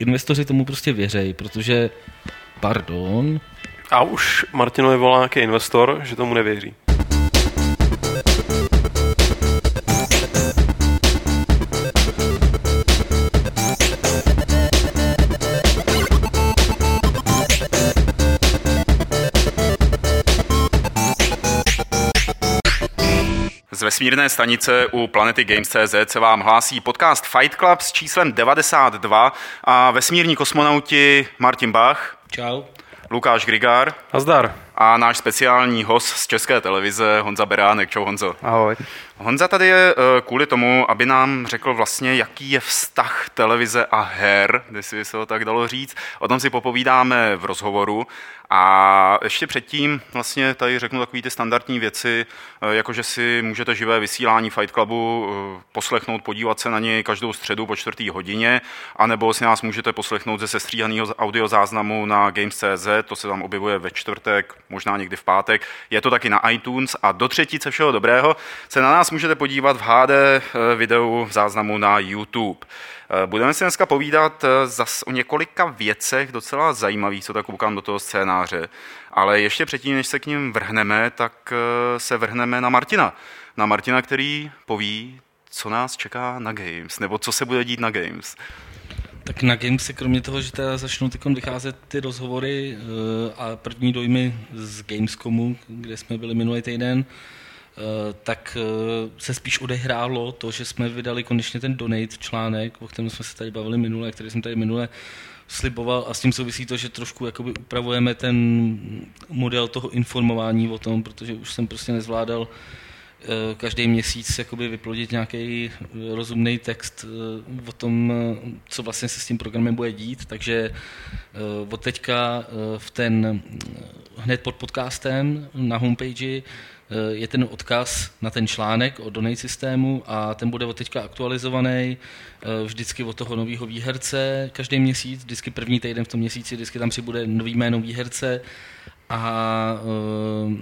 investoři tomu prostě věřejí, protože, pardon, A už Martinovi volá nějaký investor, že tomu nevěří. Vesmírné stanice u planety Games.cz se vám hlásí podcast Fight Club s číslem 92 a vesmírní kosmonauti Martin Bach, čau. Lukáš Grigár Nazdar. A náš speciální host z České televize Honza Beránek. Čau Honzo. Ahoj. Honza tady je eh, kvůli tomu, aby nám řekl vlastně, jaký je vztah televize a her, jestli by se to tak dalo říct. O tom si popovídáme v rozhovoru. A ještě předtím vlastně tady řeknu takové ty standardní věci, eh, jako že si můžete živé vysílání Fight Clubu eh, poslechnout, podívat se na něj každou středu po čtvrtý hodině, anebo si nás můžete poslechnout ze sestříhaného audiozáznamu na Games.cz, to se tam objevuje ve čtvrtek, možná někdy v pátek. Je to taky na iTunes a do třetíce všeho dobrého se na nás můžete podívat v HD eh, videu v záznamu na YouTube. Eh, Budeme si dneska povídat eh, zas o několika věcech docela zajímavých, co tak koukám do toho scénáře. Ale ještě předtím, než se k ním vrhneme, tak se vrhneme na Martina. Na Martina, který poví, co nás čeká na Games, nebo co se bude dít na Games. Tak na Games se kromě toho, že teda začnou teď vycházet ty rozhovory eh, a první dojmy z Gamescomu, kde jsme byli minulý týden, eh, tak eh, se spíš odehrálo to, že jsme vydali konečně ten donate článek, o kterém jsme se tady bavili minule, který jsem tady minule sliboval. A s tím souvisí to, že trošku jakoby upravujeme ten model toho informování o tom, protože už jsem prostě nezvládal eh, každý měsíc jakoby vyplodit nějaký rozumný text eh, o tom, eh, co vlastně se s tím programem bude dít, takže od teďka v ten, hned pod podcastem na homepage je ten odkaz na ten článek o donate systému a ten bude od teďka aktualizovaný vždycky od toho nového výherce. Každý měsíc, vždycky první týden v tom měsíci, vždycky tam přibude nový jméno výherce a uh,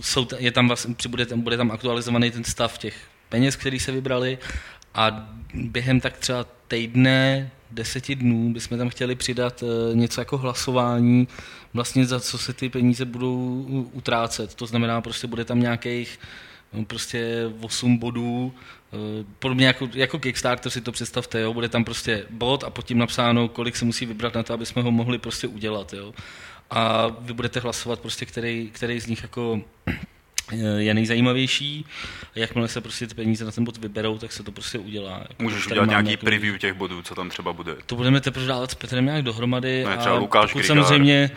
jsou, je tam vlastně, přibude tam, bude tam aktualizovaný ten stav těch peněz, který se vybrali a během tak třeba týdne, deseti dnů bychom tam chtěli přidat uh, něco jako hlasování, vlastně za co se ty peníze budou utrácet. To znamená, prostě bude tam nějakých no, prostě 8 bodů, eh, podobně jako, jako Kickstarter si to představte, jo? bude tam prostě bod a pod tím napsáno, kolik se musí vybrat na to, aby jsme ho mohli prostě udělat. Jo? A vy budete hlasovat prostě, který, který z nich jako je nejzajímavější. A jakmile se prostě ty peníze na ten bod vyberou, tak se to prostě udělá. Jako, Můžeš udělat nějaký jako- preview těch bodů, co tam třeba bude. to budeme teprve dávat s Petrem nějak dohromady. Ne, a třeba Lukáš pokud samozřejmě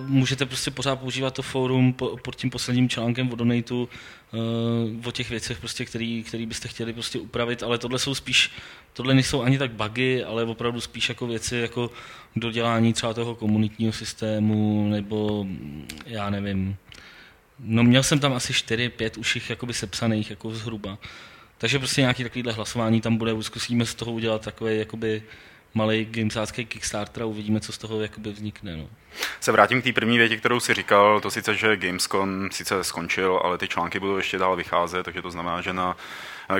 uh, můžete prostě pořád používat to fórum po, pod tím posledním článkem o donatu uh, o těch věcech, prostě, který, který byste chtěli prostě upravit, ale tohle jsou spíš, tohle nejsou ani tak bugy, ale opravdu spíš jako věci jako dodělání třeba toho komunitního systému, nebo já nevím, No měl jsem tam asi 4-5 už jakoby sepsaných jako zhruba. Takže prostě nějaký takovýhle hlasování tam bude, zkusíme z toho udělat takový jakoby malý gamesácký Kickstarter a uvidíme, co z toho jakoby vznikne. No. Se vrátím k té první větě, kterou si říkal, to sice, že Gamescom sice skončil, ale ty články budou ještě dál vycházet, takže to znamená, že na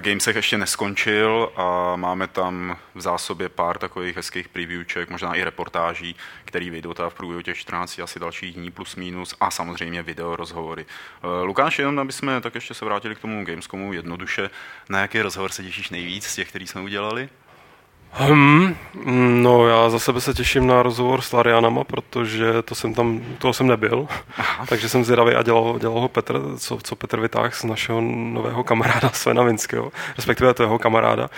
Gamesech ještě neskončil a máme tam v zásobě pár takových hezkých previewček, možná i reportáží, který vyjdou v průběhu těch 14 asi dalších dní plus minus a samozřejmě video rozhovory. Eh, Lukáš, jenom aby jsme tak ještě se vrátili k tomu Gamescomu jednoduše, na jaký rozhovor se těšíš nejvíc z těch, který jsme udělali? Hmm, no já za sebe se těším na rozhovor s Larianama, protože to jsem tam, toho jsem nebyl, takže jsem zvědavý a dělal, dělal ho Petr, co, co Petr vytáhl z našeho nového kamaráda Svena Vinského, respektive to jeho kamaráda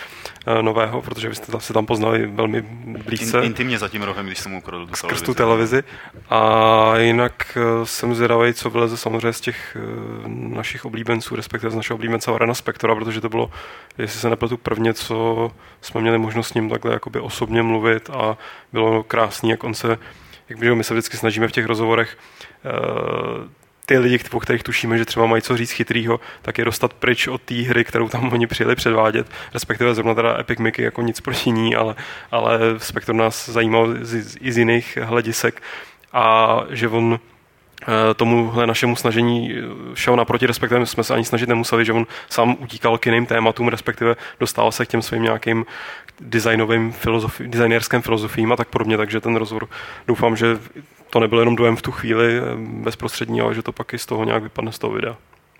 eh, nového, protože vy jste tam, se tam poznali velmi blízce. In, intimně za tím rohem, když jsem mu ukradl tu skrz tu televizi. A jinak eh, jsem zvědavý, co vyleze samozřejmě z těch eh, našich oblíbenců, respektive z našeho oblíbence Varena Spektora, protože to bylo, jestli se nepletu, prvně, co jsme měli možnost s ním takhle jakoby osobně mluvit a bylo krásný, jak on se, jak my, se vždycky snažíme v těch rozhovorech eh, ty lidi, po kterých tušíme, že třeba mají co říct chytrýho, tak je dostat pryč od té hry, kterou tam oni přijeli předvádět, respektive zrovna teda Epic Mickey jako nic proti ní, ale, ale Spectrum nás zajímal z, z, z jiných hledisek. A že on tomuhle našemu snažení eh, šel naproti, respektive jsme se ani snažit nemuseli, že on sám utíkal k jiným tématům, respektive dostal se k těm svým nějakým designovým filozofi, designerským filozofím a tak podobně, takže ten rozhovor doufám, že to nebyl jenom dojem v tu chvíli eh, bezprostřední, ale že to pak i z toho nějak vypadne z toho videa.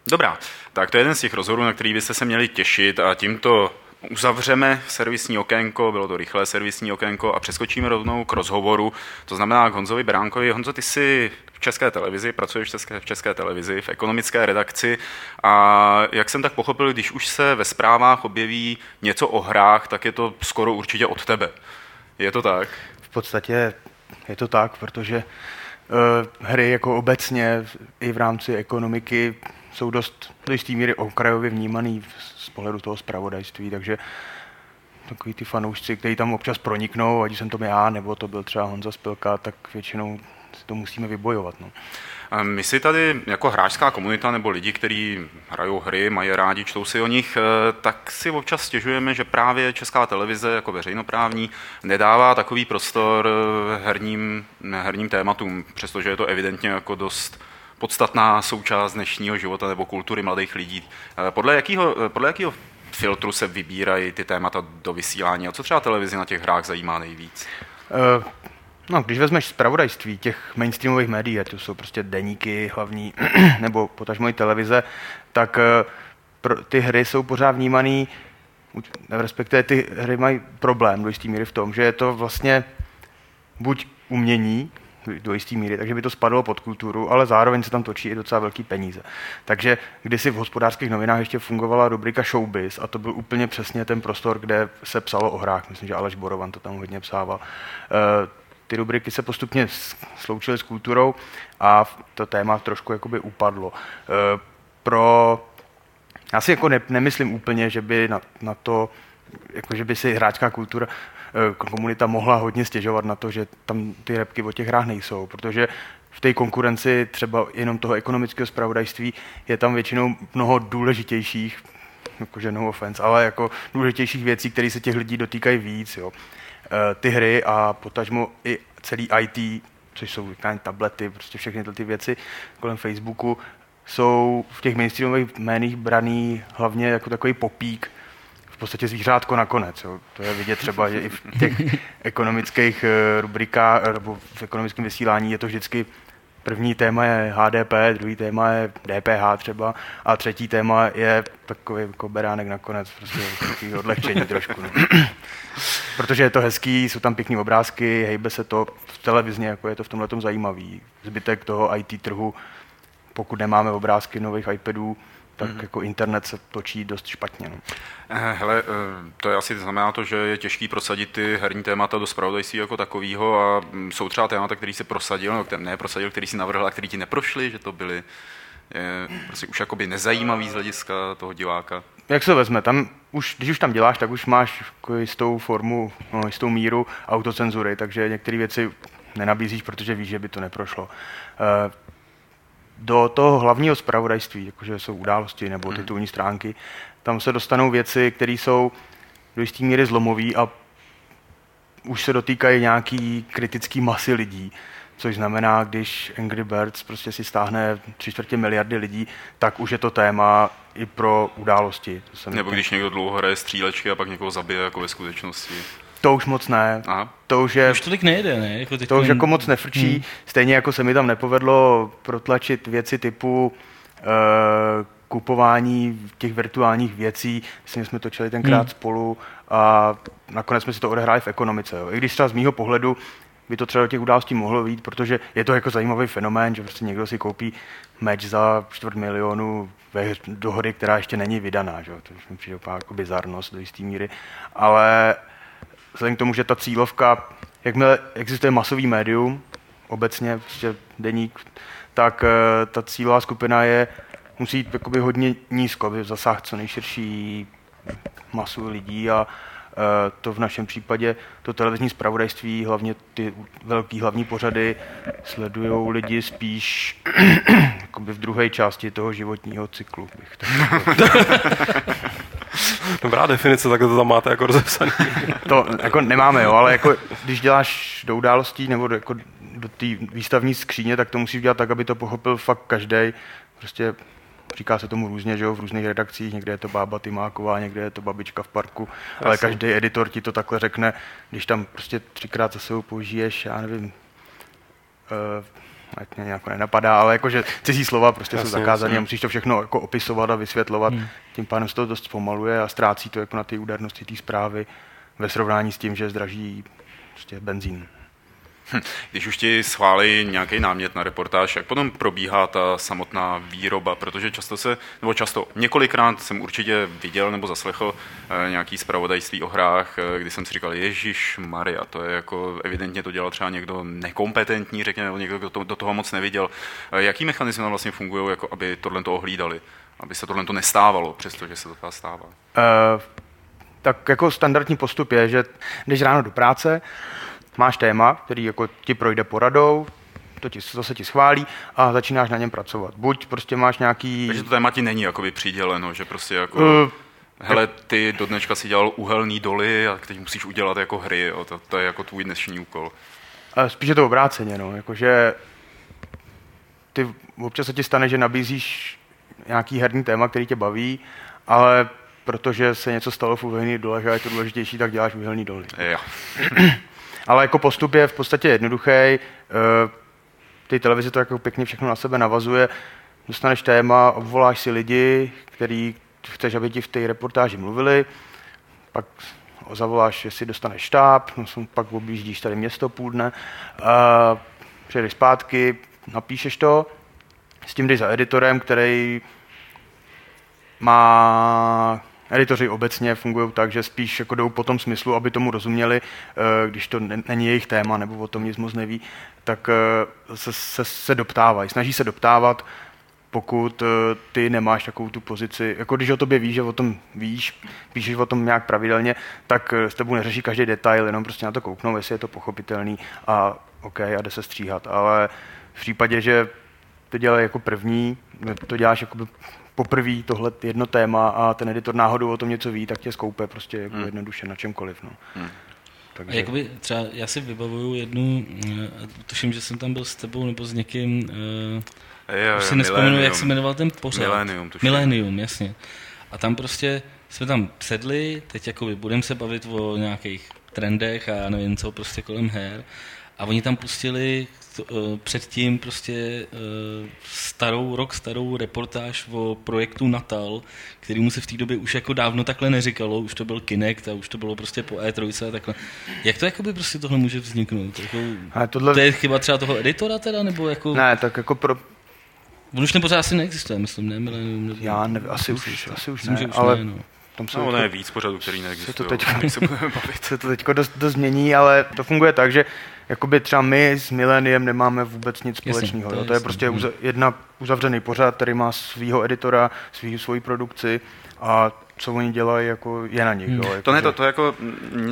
Dobrá, tak to je jeden z těch rozhovorů, na který byste se měli těšit a tímto uzavřeme servisní okénko, bylo to rychlé servisní okénko a přeskočíme rovnou k rozhovoru, to znamená k Honzovi Bránkovi. Honzo, ty jsi v České televizi, pracuješ v České, v České televizi, v ekonomické redakci a jak jsem tak pochopil, když už se ve zprávách objeví něco o hrách, tak je to skoro určitě od tebe. Je to tak? V podstatě je to tak, protože uh, hry jako obecně i v rámci ekonomiky jsou dost do jisté míry okrajově vnímaný z pohledu toho zpravodajství, takže takový ty fanoušci, kteří tam občas proniknou, ať jsem to já, nebo to byl třeba Honza Spilka, tak většinou si to musíme vybojovat. No. My si tady jako hráčská komunita nebo lidi, kteří hrajou hry, mají rádi, čtou si o nich, eh, tak si občas stěžujeme, že právě česká televize jako veřejnoprávní nedává takový prostor eh, herním, herním tématům, přestože je to evidentně jako dost podstatná součást dnešního života nebo kultury mladých lidí. Eh, podle jakého, podle jakého filtru se vybírají ty témata do vysílání a co třeba televizi na těch hrách zajímá nejvíc? Uh, no, když vezmeš zpravodajství těch mainstreamových médií, to jsou prostě deníky hlavní, nebo potažmo televize, tak ty hry jsou pořád vnímaný, respektive ty hry mají problém do jisté míry v tom, že je to vlastně buď umění, do jisté míry, takže by to spadlo pod kulturu, ale zároveň se tam točí i docela velký peníze. Takže kdysi v hospodářských novinách ještě fungovala rubrika Showbiz a to byl úplně přesně ten prostor, kde se psalo o hrách. Myslím, že Aleš Borovan to tam hodně psával. Eh, ty rubriky se postupně sloučily s kulturou a to téma trošku jakoby upadlo. Eh, pro já si jako ne, nemyslím úplně, že by na, na to, jako že by si hráčská kultura komunita mohla hodně stěžovat na to, že tam ty repky o těch hrách nejsou, protože v té konkurenci třeba jenom toho ekonomického zpravodajství je tam většinou mnoho důležitějších, jakože no offense, ale jako důležitějších věcí, které se těch lidí dotýkají víc. Jo. Eh, ty hry a potažmo i celý IT, což jsou tablety, prostě všechny ty věci kolem Facebooku, jsou v těch mainstreamových médiích braný hlavně jako takový popík, v podstatě zvířátko nakonec. Jo. To je vidět třeba, že i v těch ekonomických eh, rubrikách eh, nebo v ekonomickém vysílání je to vždycky První téma je HDP, druhý téma je DPH třeba a třetí téma je takový jako beránek nakonec, prostě takový odlehčení trošku. No. Protože je to hezký, jsou tam pěkné obrázky, hejbe se to v televizně, jako je to v tomhle zajímavý. Zbytek toho IT trhu, pokud nemáme obrázky nových iPadů, tak mm. jako internet se točí dost špatně. No. Eh, hele, eh, to je asi znamená to, že je těžký prosadit ty herní témata do spravodajství jako takového a mm, jsou třeba témata, který se prosadil, no, ne prosadil, který si navrhl a který ti neprošli, že to byly je, prostě už jakoby nezajímavý z hlediska toho diváka. Jak se vezme, tam už, když už tam děláš, tak už máš jako jistou formu, no, jistou míru autocenzury, takže některé věci nenabízíš, protože víš, že by to neprošlo. Do toho hlavního zpravodajství, jakože jsou události nebo hmm. titulní stránky, tam se dostanou věci, které jsou do jisté míry zlomové a už se dotýkají nějaký kritický masy lidí, což znamená, když Angry Birds prostě si stáhne tři čtvrtě miliardy lidí, tak už je to téma i pro události. To Nebo když někdo dlouho hraje střílečky a pak někoho zabije jako ve skutečnosti. To už moc ne. Aha. To už je... Už tolik nejde, ne? Jako to už jako moc nefrčí. Hmm. Stejně jako se mi tam nepovedlo protlačit věci typu uh, kupování těch virtuálních věcí. Myslím, že jsme točili tenkrát hmm. spolu a nakonec jsme si to odehráli v ekonomice. Jo. I když třeba z mýho pohledu by to třeba do těch událostí mohlo být, protože je to jako zajímavý fenomén, že prostě někdo si koupí meč za čtvrt milionu ve dohody, která ještě není vydaná. Že? To mi přijde jako bizarnost do jisté míry. Ale vzhledem k tomu, že ta cílovka, jakmile existuje masový médium, obecně prostě deník, tak eh, ta cílová skupina je, musí jít jakoby hodně nízko, aby zasáhl co nejširší masu lidí a eh, to v našem případě to televizní zpravodajství, hlavně ty velký hlavní pořady, sledují lidi spíš jakoby v druhé části toho životního cyklu. Bych Dobrá definice, tak to tam máte jako rozepsaný. to jako nemáme, jo, ale jako když děláš do událostí nebo do, jako do té výstavní skříně, tak to musíš dělat tak, aby to pochopil fakt každý. Prostě říká se tomu různě, že jo, v různých redakcích, někde je to bába Tymáková, někde je to babička v parku, Jasně. ale každý editor ti to takhle řekne, když tam prostě třikrát za sebou použiješ, já nevím, uh, ať mě nějak nenapadá, ale jakože cizí slova prostě jasně, jsou zakázané a musíš to všechno jako opisovat a vysvětlovat, hmm. tím pádem se to dost zpomaluje a ztrácí to jako na ty údernosti té zprávy ve srovnání s tím, že zdraží prostě benzín. Hm, když už ti schválí nějaký námět na reportáž, jak potom probíhá ta samotná výroba, protože často se, nebo často, několikrát jsem určitě viděl nebo zaslechl eh, nějaký zpravodajství o hrách, eh, kdy jsem si říkal, Ježíš Maria, to je jako, evidentně to dělal třeba někdo nekompetentní, řekněme, nebo někdo, kdo to, do toho moc neviděl. Eh, jaký mechanizmy vlastně fungují, jako aby tohle to ohlídali? Aby se tohle to nestávalo, přestože se to stává? Uh, tak jako standardní postup je, že jdeš ráno do práce, máš téma, který jako ti projde poradou, to, ti, to se ti schválí a začínáš na něm pracovat. Buď prostě máš nějaký... Takže to téma ti není jakoby přiděleno, že prostě jako... Uh, Hele, ty do dneška si dělal uhelný doly a teď musíš udělat jako hry, jo. To, to je jako tvůj dnešní úkol. Spíš je to obráceně, no. Jakože ty občas se ti stane, že nabízíš nějaký herní téma, který tě baví, ale protože se něco stalo v uhelný dolech a je to důležitější, tak děláš uhelný doly. Jo. Ale jako postup je v podstatě jednoduchý. Eh, ty televize to jako pěkně všechno na sebe navazuje. Dostaneš téma, obvoláš si lidi, který chceš, aby ti v té reportáži mluvili, pak zavoláš, jestli dostaneš štáb, no, pak objíždíš tady město půl dne, a přijedeš zpátky, napíšeš to, s tím jdeš za editorem, který má editoři obecně fungují tak, že spíš jako jdou po tom smyslu, aby tomu rozuměli, eh, když to není jejich téma nebo o tom nic moc neví, tak eh, se, se, se doptávají, snaží se doptávat, pokud eh, ty nemáš takovou tu pozici, jako když o tobě víš, že o tom víš, píšeš o tom nějak pravidelně, tak s tebou neřeší každý detail, jenom prostě na to kouknou, jestli je to pochopitelný a OK, a jde se stříhat. Ale v případě, že to dělají jako první, to děláš jako poprvé tohle jedno téma a ten editor náhodou o tom něco ví, tak tě skoupe prostě jako hmm. jednoduše na čemkoliv. No. Hmm. Takže... A jakoby třeba já si vybavuju jednu, eh, tuším, že jsem tam byl s tebou nebo s někým, uh, jo, už si nespomenu, jak se jmenoval ten pořád. Millennium. Tuším. Millennium, jasně. A tam prostě jsme tam sedli, teď jakoby budeme se bavit o nějakých trendech a nevím co, prostě kolem her. A oni tam pustili předtím prostě uh, starou, rok starou reportáž o projektu Natal, který mu se v té době už jako dávno takhle neříkalo, už to byl Kinect a už to bylo prostě po E3 a takhle. Jak to jakoby prostě tohle může vzniknout? Jako, tohle... To je chyba třeba toho editora teda, nebo jako... Ne, tak jako pro, On už ten pořád asi neexistuje, myslím, ne? Millennium, nebo... Já nevím, asi už, asi už myslím, ne, už ale... Ne, no. Tam se no, ne, víc pořadů, který neexistují. Se to teď, se, se to teď dost, dost změní, ale to funguje tak, že jakoby třeba my s Mileniem nemáme vůbec nic společného. Jasně, to, je, to je prostě uza, jedna uzavřený pořad, který má svého editora, svý, svoji produkci a co oni dělají, jako je na nich. Hmm. Jo, jako, to ne, to, to jako,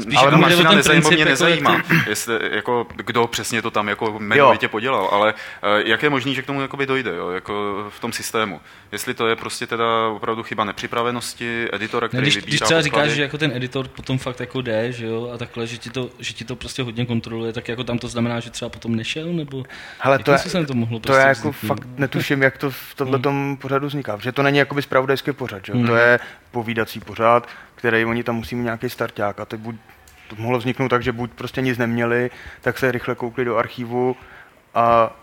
Spíš ale jako Martina nezajímá, mě jako nezajímá, jestli, jako, kdo přesně to tam jako jmenovitě podělal, ale uh, jak je možný, že k tomu jakoby dojde, jo, jako v tom systému. Jestli to je prostě teda opravdu chyba nepřipravenosti editora, který ne, když, vybírá Když třeba říkáš, že jako ten editor potom fakt jako jde, že jo, a takhle, že ti to, že ti to prostě hodně kontroluje, tak jako tam to znamená, že třeba potom nešel, nebo Hele, to, je, se to mohlo to prostě já jako vzniknout? fakt netuším, jak to v tomhle hmm. pořadu vzniká, protože to není jakoby spravodajský pořad, že? Hmm. to je povídací pořád, který oni tam musí mít nějaký starták a to, buď, to mohlo vzniknout tak, že buď prostě nic neměli, tak se rychle koukli do archivu a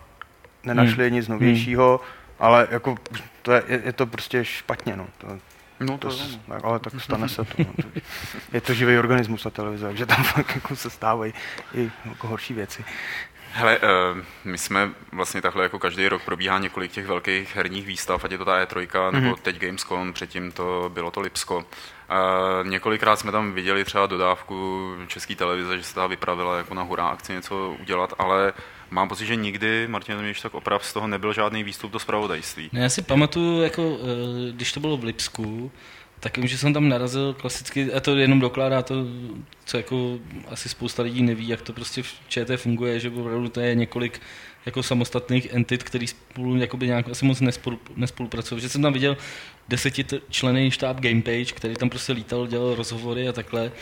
nenašli hmm. nic novějšího, hmm. ale jako to je, je, to prostě špatně, no. To, No to, to tak, ale tak stane se to. No. Je to živý organismus na televize, takže tam jako se stávají i jako horší věci. Hele, uh, my jsme vlastně takhle jako každý rok probíhá několik těch velkých herních výstav, ať je to ta E3, mm-hmm. nebo teď Gamescom, předtím to bylo to Lipsko. Uh, několikrát jsme tam viděli třeba dodávku české televize, že se ta vypravila jako na hurá akci něco udělat, ale mám pocit, že nikdy, Martin, mě tak oprav, z toho nebyl žádný výstup do zpravodajství. Ne, já si pamatuju, jako, eh, když to bylo v Lipsku, tak vím, že jsem tam narazil klasicky, a to jenom dokládá to, co jako asi spousta lidí neví, jak to prostě v ČT funguje, že opravdu to je několik jako samostatných entit, který spolu jakoby nějak asi moc nespolu, nespolupracují. Že jsem tam viděl desetičlený štáb Gamepage, který tam prostě lítal, dělal rozhovory a takhle.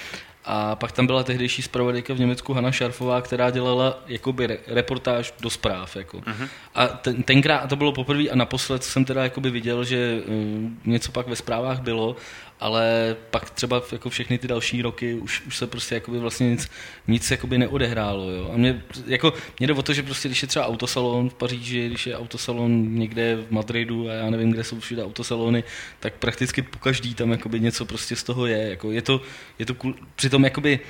A pak tam byla tehdejší zpravodajka v Německu Hanna Šarfová, která dělala jakoby re, reportáž do zpráv. Jako. Uh-huh. A ten, tenkrát, a to bylo poprvé a naposled jsem teda jakoby viděl, že um, něco pak ve zprávách bylo ale pak třeba jako všechny ty další roky už, už se prostě jakoby vlastně nic, nic jakoby neodehrálo. Jo. A mě, jako, mě jde o to, že prostě když je třeba autosalon v Paříži, když je autosalon někde v Madridu a já nevím, kde jsou všude autosalony, tak prakticky po každý tam jakoby něco prostě z toho je. Jako je to, je to přitom jakoby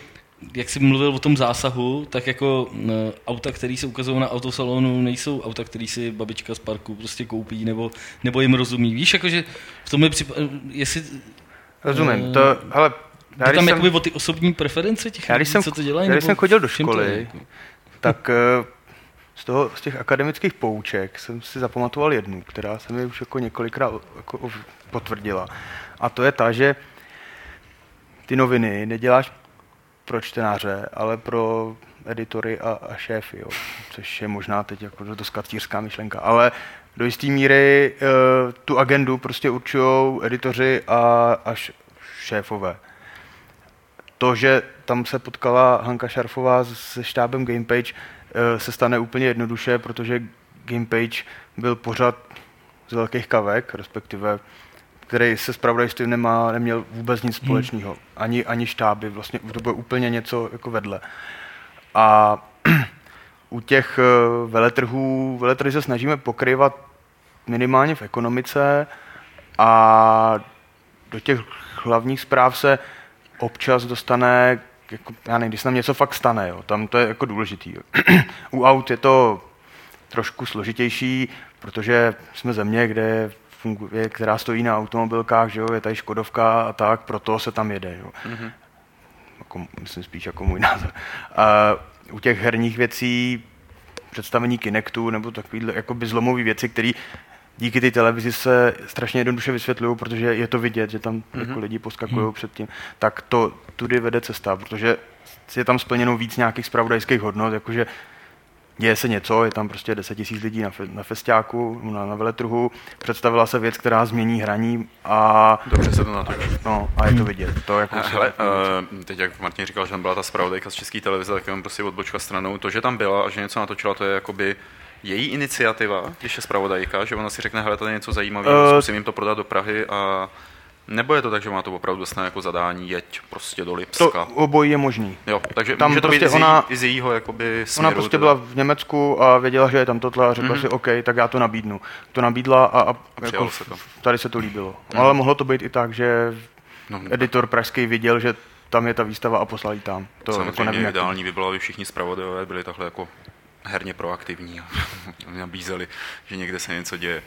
jak jsi mluvil o tom zásahu, tak jako uh, auta, které se ukazují na autosalonu, nejsou auta, které si babička z parku prostě koupí nebo, nebo jim rozumí. Víš, jakože v tom je přip... jestli Rozumím. To, hele, já, to tam jsem, jakoby o ty osobní preference těch já, jsem, co to dělají? Já, když jsem chodil do školy, tak eh, z, toho, z těch akademických pouček jsem si zapamatoval jednu, která se mi už jako několikrát jako potvrdila. A to je ta, že ty noviny neděláš pro čtenáře, ale pro editory a, a šéfy, jo. což je možná teď jako dost kacířská myšlenka, ale do jisté míry uh, tu agendu prostě určují editoři a až šéfové. To, že tam se potkala Hanka Šarfová se štábem Gamepage, uh, se stane úplně jednoduše, protože Gamepage byl pořád z velkých kavek, respektive který se spravodajstvím nemá, neměl vůbec nic hmm. společného. Ani, ani štáby, vlastně to bylo úplně něco jako vedle. A u těch eh, veletrhů, veletrhy se snažíme pokryvat minimálně v ekonomice a do těch hlavních zpráv se občas dostane, jako, já nevím, když se tam něco fakt stane, jo, tam to je jako důležitý. Jo. U aut je to trošku složitější, protože jsme země, kde funguje, která stojí na automobilkách, že jo, je tady Škodovka a tak, proto se tam jede. Jo. Mm-hmm. Jako, myslím spíš jako můj názor. A u těch herních věcí představení Kinectu nebo takový jakoby zlomové věci, které díky té televizi se strašně jednoduše vysvětlují, protože je to vidět, že tam mm-hmm. jako lidi poskakují mm-hmm. před tím, tak to tudy vede cesta, protože je tam splněno víc nějakých spravodajských hodnot, jakože děje se něco, je tam prostě 10 tisíc lidí na, fe, na festiáku, na, na veletrhu, představila se věc, která změní hraní a... Dobře se to na to. No, a je to vidět. To jako Hele, uh, teď jak Martin říkal, že tam byla ta spravodajka z české televize, tak jenom prostě odbočka stranou. To, že tam byla a že něco natočila, to je jakoby její iniciativa, když je zpravodajka, že ona si řekne, hele, tady je něco zajímavého, uh, zkusím jim to prodat do Prahy a nebo je to tak, že má to opravdu dostane jako zadání, jeď prostě do Lipska? To obojí je možný. Jo, takže Tam může to prostě být ona, i z jejího jakoby směru, Ona prostě teda. byla v Německu a věděla, že je tam tohle a řekla mm-hmm. si, OK, tak já to nabídnu. To nabídla a, a, a jako, se to. tady se to líbilo. Mm. Ale mohlo to být i tak, že no, editor pražský viděl, že tam je ta výstava a poslal ji tam. To Samozřejmě jako nevím, ideální by bylo, aby všichni zpravodajové byli takhle jako herně proaktivní a nabízeli, že někde se něco děje.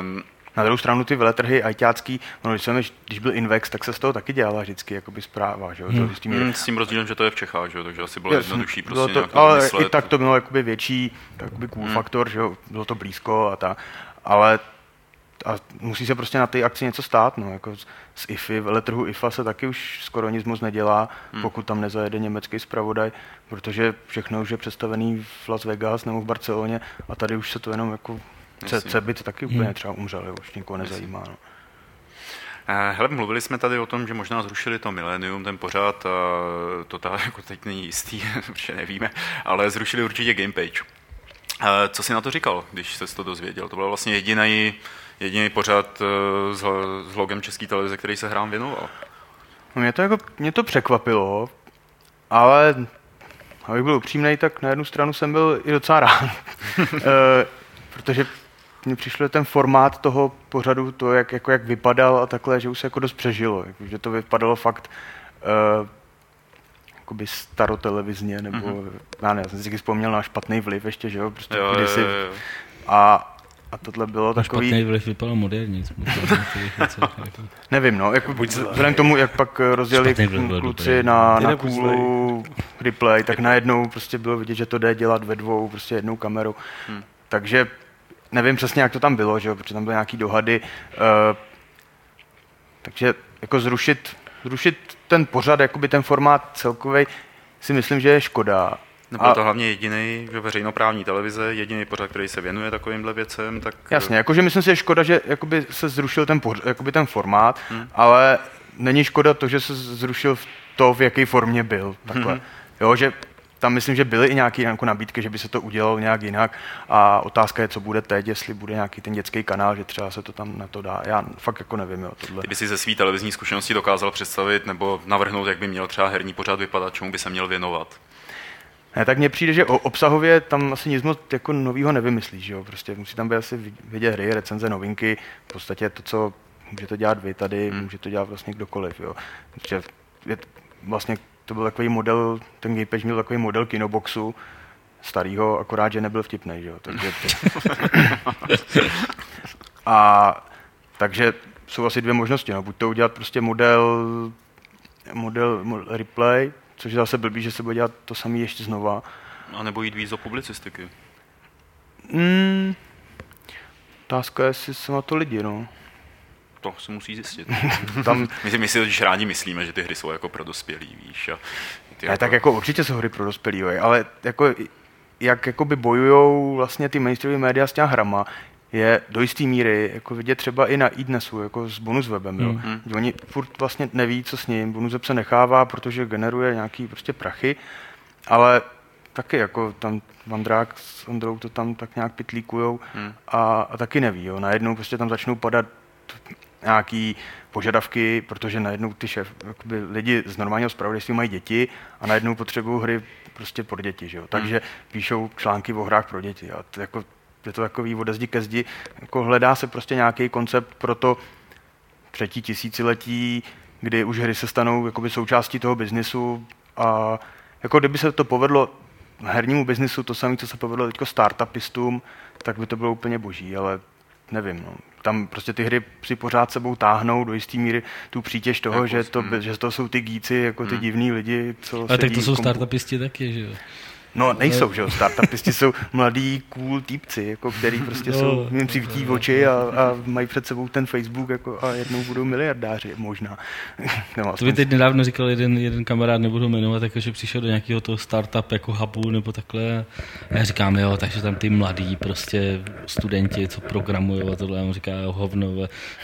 Um, na druhou stranu ty veletrhy ajťácký, no, když, jsem, když byl Invex, tak se z toho taky dělala vždycky jakoby zpráva. Že? Hmm. S, tím, hmm, s tím rozdílem, že to je v Čechách, že? takže asi bylo jednodušší prostě bylo to, Ale vymyslet. i tak to bylo jakoby větší jakoby cool hmm. faktor, že bylo to blízko a ta, ale a musí se prostě na té akci něco stát. No, jako z IFI, veletrhu IFA se taky už skoro nic moc nedělá, hmm. pokud tam nezajede německý zpravodaj, protože všechno už je představený v Las Vegas nebo v Barceloně a tady už se to jenom jako Cebit taky úplně hmm. třeba umřel, už nikoho nezajímá. No. Eh, hele, mluvili jsme tady o tom, že možná zrušili to Millennium, ten pořád, to ta, jako teď není jistý, protože nevíme, ale zrušili určitě Gamepage. Eh, co jsi na to říkal, když se to dozvěděl? To byl vlastně jediný, jediný pořád eh, s, s logem České televize, který se hrám věnoval. No mě to, jako, mě to překvapilo, ale abych byl upřímný, tak na jednu stranu jsem byl i docela rád. protože mně přišlo ten formát toho pořadu, to, jak, jako jak vypadal a takhle, že už se jako dost přežilo. Jako, že to vypadalo fakt uh, jakoby starotelevizně, nebo mm-hmm. já ne, já jsem si vzpomněl na špatný vliv ještě, že jo, prostě jo, kdysi. Jo, jo. A, a tohle bylo takový... Špatný vliv vypadal moderní. Nevím, no, jako, vzhledem k tomu, jak pak rozjeli kluci na, na kůlu replay, tak najednou prostě bylo vidět, že to jde dělat ve dvou, prostě jednou kamerou. Hmm. Takže nevím přesně, jak to tam bylo, že jo, protože tam byly nějaký dohady. Uh, takže jako zrušit, zrušit ten pořad, jakoby ten formát celkový, si myslím, že je škoda. Nebo a... to hlavně jediný, že veřejnoprávní televize, jediný pořad, který se věnuje takovýmhle věcem, tak... Jasně, jakože myslím si, že škoda, že jakoby se zrušil ten, pořad, jakoby ten formát, hmm. ale není škoda to, že se zrušil to, v jaké formě byl. Takhle. Hmm. Jo, že tam myslím, že byly i nějaké jako nabídky, že by se to udělalo nějak jinak a otázka je, co bude teď, jestli bude nějaký ten dětský kanál, že třeba se to tam na to dá. Já fakt jako nevím. Jo, tohle. Ty by si ze své televizní zkušenosti dokázal představit nebo navrhnout, jak by měl třeba herní pořád vypadat, čemu by se měl věnovat? Ne, tak mně přijde, že obsahově tam asi nic moc jako nového nevymyslíš, jo? prostě musí tam být asi vidět hry, recenze, novinky, v podstatě to, co můžete dělat vy tady, hmm. může to dělat vlastně kdokoliv, jo. Prostě je, vlastně to byl takový model, ten Gamepage měl takový model kinoboxu, starýho, akorát, že nebyl vtipný, jo. Takže a takže jsou asi dvě možnosti, no. buď to udělat prostě model, model, model replay, což je zase blbý, že se bude dělat to samé ještě znova. A nebo jít víc do publicistiky. Hmm, otázka je, jestli jsou na to lidi, no. To se musí zjistit. Tam... my, my si totiž rádi myslíme, že ty hry jsou jako pro dospělý, víš. A ty jako... Tak jako určitě jsou hry pro dospělý, ale jako jak jakoby bojujou vlastně ty mainstreamové média s těma hrama, je do jisté míry jako vidět třeba i na iDnesu, jako s bonus webem. Jo. Mm. Oni furt vlastně neví, co s ním. Bonus web se nechává, protože generuje nějaký prostě prachy, ale taky jako tam Vandrák s Ondrou to tam tak nějak pitlíkujou mm. a, a, taky neví. Jo. Najednou prostě tam začnou padat nějaký požadavky, protože najednou ty šéf, jakoby lidi z normálního spravodajství mají děti a najednou potřebují hry prostě pro děti, že jo? takže hmm. píšou články o hrách pro děti a to jako, je to takový ode zdi ke zdi, jako hledá se prostě nějaký koncept pro to třetí tisíciletí, kdy už hry se stanou jakoby součástí toho biznisu a jako kdyby se to povedlo hernímu biznisu, to samé, co se povedlo teď startupistům, tak by to bylo úplně boží, ale nevím. No tam prostě ty hry si pořád sebou táhnou do jisté míry tu přítěž toho, jako, že, to, mm. že to jsou ty gíci, jako ty mm. divní lidi, co Ale tak to jsou kompu... startupisti taky, že jo? No nejsou, že jo, startupisti jsou mladí cool týpci, jako, který prostě no, jsou, jim přivítí v oči a, a, mají před sebou ten Facebook jako, a jednou budou miliardáři, možná. no, to by teď nedávno říkal jeden, jeden kamarád, nebudu jmenovat, jako, že přišel do nějakého toho startup jako hubu nebo takhle. A já říkám, jo, takže tam ty mladí prostě studenti, co programují a tohle, a on říká, jo, hovno,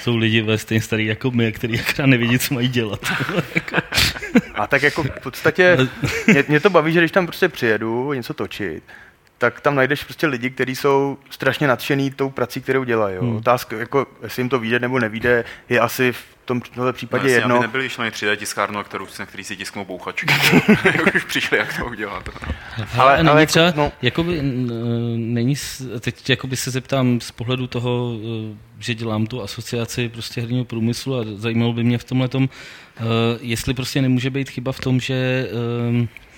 jsou lidi ve stejně starý jako my, kteří akorát nevědí, co mají dělat. a tak jako v podstatě, mě, mě to baví, že když tam prostě přijedu, něco točit, tak tam najdeš prostě lidi, kteří jsou strašně nadšený tou prací, kterou dělají. Jo. Hmm. Otázka, jako, jestli jim to vyjde nebo nevíde, je asi v tomhle případě no, jedno. Aby nebyli šli 3D tiskárnu, kterou, na který si tisknou bouchačky. už přišli, jak to udělat. ale, ale, ale třeba, no. jakoby, není, teď jakoby se zeptám z pohledu toho, e, že dělám tu asociaci prostě herního průmyslu a zajímalo by mě v tomhle tom, e, jestli prostě nemůže být chyba v tom, že e,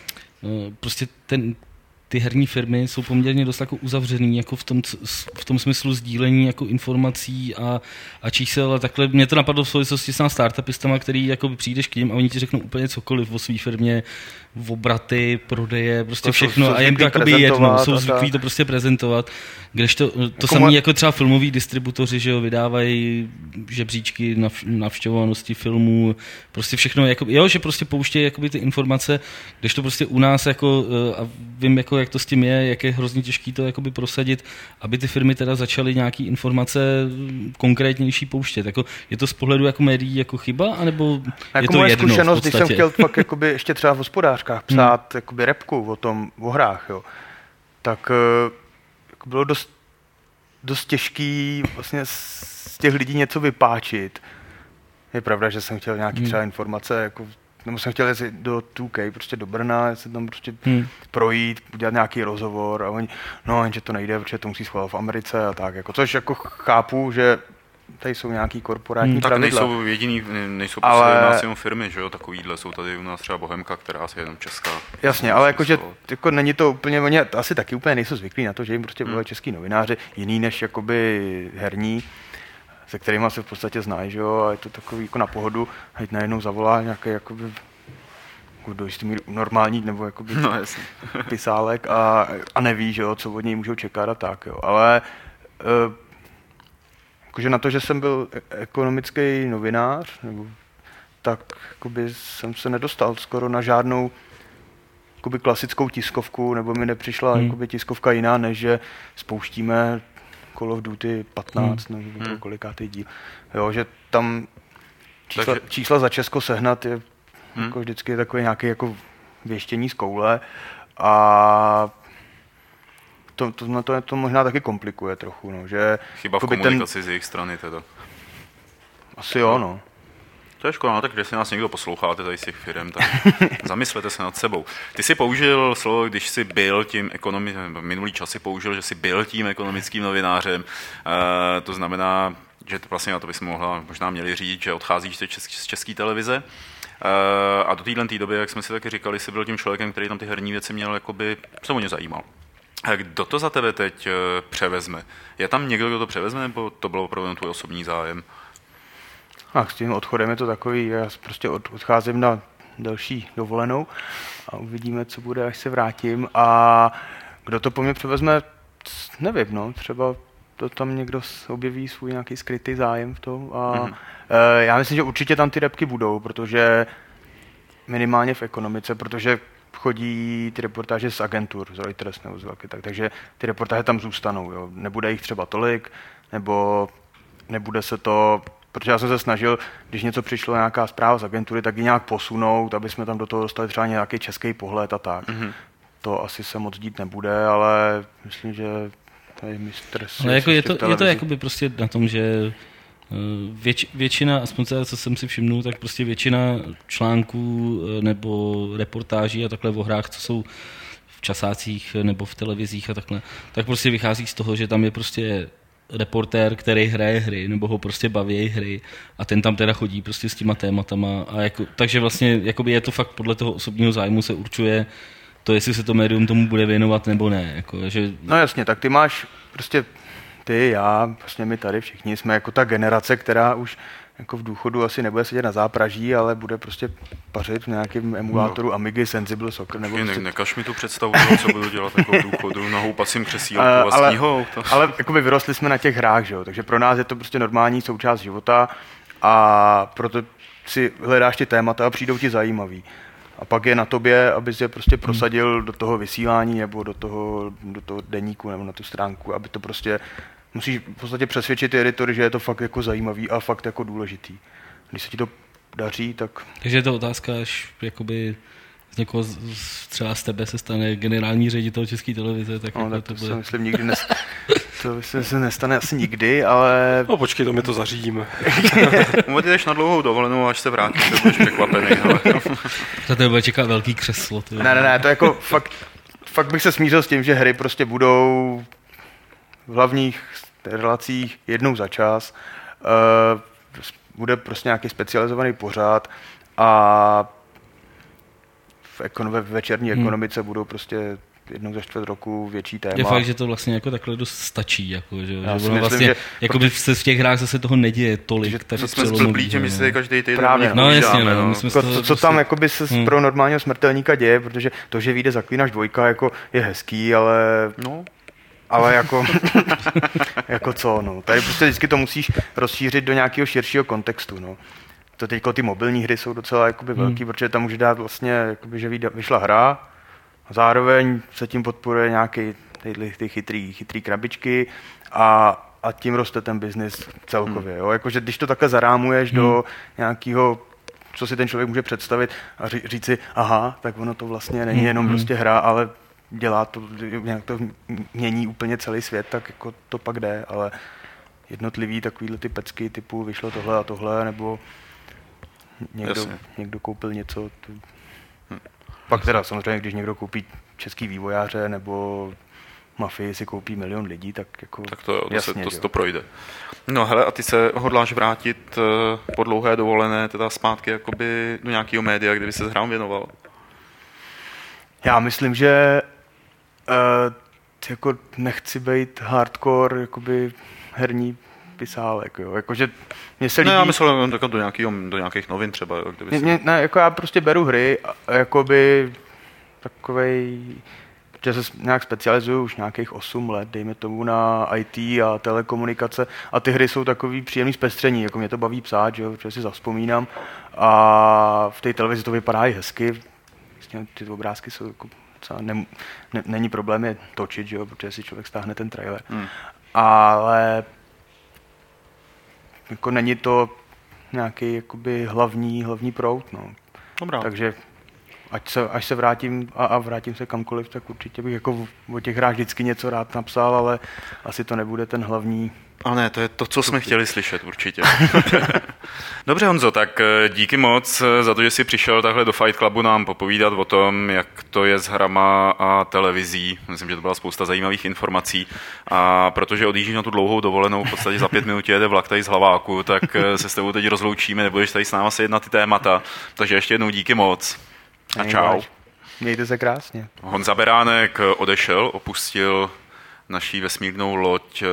Eh, prostě ten, ty herní firmy jsou poměrně dost jako uzavřený jako v tom, v tom smyslu sdílení jako informací a, a čísel a takhle. Mě to napadlo v souvislosti s startupistama, který jako přijdeš k ním a oni ti řeknou úplně cokoliv o své firmě, v obraty, prodeje, prostě to všechno jsou, jsou a jen to jakoby jedno, jsou zvyklí to prostě prezentovat. Kdežto to jako samé jako třeba filmoví distributoři, že jo, vydávají žebříčky navštěvovanosti filmů, prostě všechno, jako, jo, že prostě pouštějí jakoby ty informace, kdežto prostě u nás jako, eh, a vím jako jak to s tím je, jak je hrozně těžký to jakoby prosadit, aby ty firmy teda začaly nějaký informace konkrétnější pouštět. Jako, je to z pohledu jako médií jako chyba, anebo jako je to moje jedno zkušenost, když jsem chtěl pak jakoby ještě třeba v hmm. psát hmm. jakoby repku o tom, o hrách, jo, tak eh, jako bylo dost, dost těžký vlastně z těch lidí něco vypáčit. Je pravda, že jsem chtěl nějaký hmm. třeba informace jako nebo jsem chtěl jít do 2K, prostě do Brna, se tam prostě hmm. projít, udělat nějaký rozhovor a oni, no, jenže to nejde, protože to musí schválit v Americe a tak, jako, což jako chápu, že tady jsou nějaký korporátní hmm. Tak nejsou jediný, nejsou ale... u nás jenom firmy, že jo, takovýhle, jsou tady u nás třeba Bohemka, která je jenom česká. Jasně, ale jakože jako není to úplně, oni asi taky úplně nejsou zvyklí na to, že jim prostě hmm. český novináři, jiný než jakoby herní, se kterými se v podstatě znají, že jo, a je to takový jako na pohodu, a teď najednou zavolá nějaký jakoby jako do jistý míry normální nebo jakoby no, pisálek a, a neví, že jo, co od něj můžou čekat a tak, jo. Ale e, jakože na to, že jsem byl e, ekonomický novinář, nebo, tak jakoby jsem se nedostal skoro na žádnou jakoby klasickou tiskovku, nebo mi nepřišla Hmm. jakoby tiskovka jiná, než že spouštíme Call of Duty 15 Hmm. nebo Hmm. kolikátý díl. Jo, že tam čísla, Takže- čísla za Česko sehnat je Hmm. jako vždycky takový nějaký jako věštění z koule a to, to, na to, to možná taky komplikuje trochu, no, že Chyba v komunikaci z jejich strany teda. asi jo, no. To je škoda, no, tak když nás někdo posloucháte tady z těch firm, tak zamyslete se nad sebou. Ty jsi použil slovo, když jsi byl tím ekonomi, nebo minulý čas si použil, že jsi byl tím ekonomickým novinářem, e, to znamená, že to vlastně na to bys mohla, možná měli říct, že odcházíš z české, z české televize. E, a do téhle doby, jak jsme si taky říkali, jsi byl tím člověkem, který tam ty herní věci měl, jakoby, se o ně zajímal. A kdo to za tebe teď eh, převezme? Je tam někdo, kdo to převezme, nebo to bylo opravdu tvůj osobní zájem? A s tím odchodem je to takový, já prostě od, odcházím na další dovolenou a uvidíme, co bude, až se vrátím. A kdo to po mně převezme, nevím, no, třeba to tam někdo objeví svůj nějaký skrytý zájem v tom. A Mhm. mm-hmm. já myslím, že určitě tam ty repky budou, protože minimálně v ekonomice, protože chodí ty reportáže z agentur, z Reuters nebo z velké, tak, takže ty reportáže tam zůstanou. Jo. Nebude jich třeba tolik, nebo nebude se to, protože já jsem se snažil, když něco přišlo, nějaká zpráva z agentury, tak ji nějak posunout, aby jsme tam do toho dostali třeba nějaký český pohled a tak. Mhm. Mm-hmm. To asi se moc dít nebude, ale myslím, že tady mistr Ale jako je, to, je to jakoby prostě na tom, že věč, většina, aspoň teda, co jsem si všimnul, tak prostě většina článků eh, nebo reportáží a takhle o hrách, co jsou v časácích nebo v televizích a takhle, tak prostě vychází z toho, že tam je prostě reportér, který hraje hry, nebo ho prostě baví hry a ten tam teda chodí prostě s těma tématama a jako, takže vlastně jakoby je to fakt podle toho osobního zájmu se určuje to, jestli se to médium tomu bude věnovat nebo ne. Jako, že No jasně, tak ty máš prostě ty, já, vlastně my tady všichni jsme jako ta generace, která už jako v důchodu asi nebude sedět na zápraží, ale bude prostě pařit v nějakém emulátoru no. Amigy Sensible Soccer. Nebo Ne, prostě, nekaž mi tu představu, co budu dělat jako v důchodu na houpacím křesílku a s ale- knihou. To... ale jakoby vyrostli jsme na těch hrách, že jo? takže pro nás je to prostě normální součást života a proto si hledáš ty témata a přijdou ti zajímavý. A pak je na tobě, abys je prostě prosadil do toho vysílání nebo do toho, do toho deníku nebo na tu stránku, aby to prostě musíš v podstatě přesvědčit ty editory, že je to fakt jako zajímavý a fakt jako důležitý. Když se ti to daří, tak Takže je to otázka, až jakoby z někoho, z- z, třeba z tebe se stane generální ředitel České televize, tak, no, jako tak to to bude. se myslím nikdy nes... to myslím, se nestane asi nikdy, ale No počkej, to my to zařídíme. Jdeš na dlouhou dovolenou, až se vrátíš, tak budeš překvapený. Ale... Za tebe bude čekat velký křeslo. Ty. Ne, ne, ne, to jako fakt, fakt bych se smířil s tím, že hry prostě budou v hlavních relacích jednou za čas. Uh, bude prostě nějaký specializovaný pořád a v ekon- ve večerní Hmm. ekonomice budou prostě jednou za čtvrt roku větší téma. Je fakt, že to vlastně jako takhle dost stačí, jako, že, Já že myslím, vlastně, že- jako by se v těch hrách zase toho neděje tolik. Že tak To jsme zblblí, že my no. si tady každý týden Právě. No jasně, no, my jsme Jako, toho co, co prostě- tam jakoby se Hmm. pro normálního smrtelníka děje, protože to, že vyjde Zaklínač dvojka, jako je hezký, ale No, Ale jako, jako co, no. Tady prostě vždycky to musíš rozšířit do nějakého širšího kontextu, no. To teď ty mobilní hry jsou docela jakoby Hmm. velký, protože tam může dát vlastně, jakoby, že vyšla hra, a zároveň se tím podporuje nějaký ty, ty chytrý, chytrý krabičky a, a tím roste ten biznis celkově. Jo? Jakože když to takhle zarámuješ do nějakého co si ten člověk může představit a ří, říct si, aha, tak ono to vlastně není jenom Mhm. prostě hra, ale dělá to, nějak to mění úplně celý svět, tak jako to pak jde, ale jednotlivý takovýhle ty pecky typu vyšlo tohle a tohle, nebo někdo, Jasně. někdo koupil něco. To... Pak teda samozřejmě, když někdo koupí český vývojáře nebo mafii si koupí milion lidí, tak jako tak to, jo, to, jasně, se, to, jo. to projde. No hele, a ty se hodláš vrátit eh, po dlouhé dovolené teda zpátky jakoby do nějakého média, kde by se hrám věnoval? Já myslím, že uh, jako nechci být hardcore jakoby herní pisálek, jo. Jakože mně se líbí... Ne, já myslel jako do, nějakýho, do nějakých novin třeba, jo, kde by Mě, se... mě, ne, jako já prostě beru hry jakoby takovej, že se nějak specializuju už nějakých 8 let, dejme tomu na IT a telekomunikace a ty hry jsou takový příjemný zpestření, jako mě to baví psát, že jo, protože si zavzpomínám a v té televizi to vypadá i hezky, vlastně ty obrázky jsou jako ne, ne, není problém je točit, že jo, protože si člověk stáhne ten trailer. Hmm. Ale jako není to nějaký jakoby hlavní, hlavní prout, no. Dobrá. Takže ať se, až se vrátím a, a vrátím se kamkoliv, tak určitě bych jako o těch hrách vždycky něco rád napsal, ale asi to nebude ten hlavní a ne, to je to, co jsme chtěli slyšet určitě. Dobře Honzo, tak eh, díky moc eh, za to, že jsi přišel takhle do Fight Clubu nám popovídat o tom, jak to je s hrama a televizí. Myslím, že to byla spousta zajímavých informací. A protože odjíždíš na tu dlouhou dovolenou, v podstatě za pět minut jede vlak tady z Hlaváku, tak eh, se s tebou teď rozloučíme, nebudeš tady s náma sedět na ty témata. Takže ještě jednou díky moc. A čau. Mějte se krásně. Honza Beránek odešel, opustil naší vesmírnou loď eh,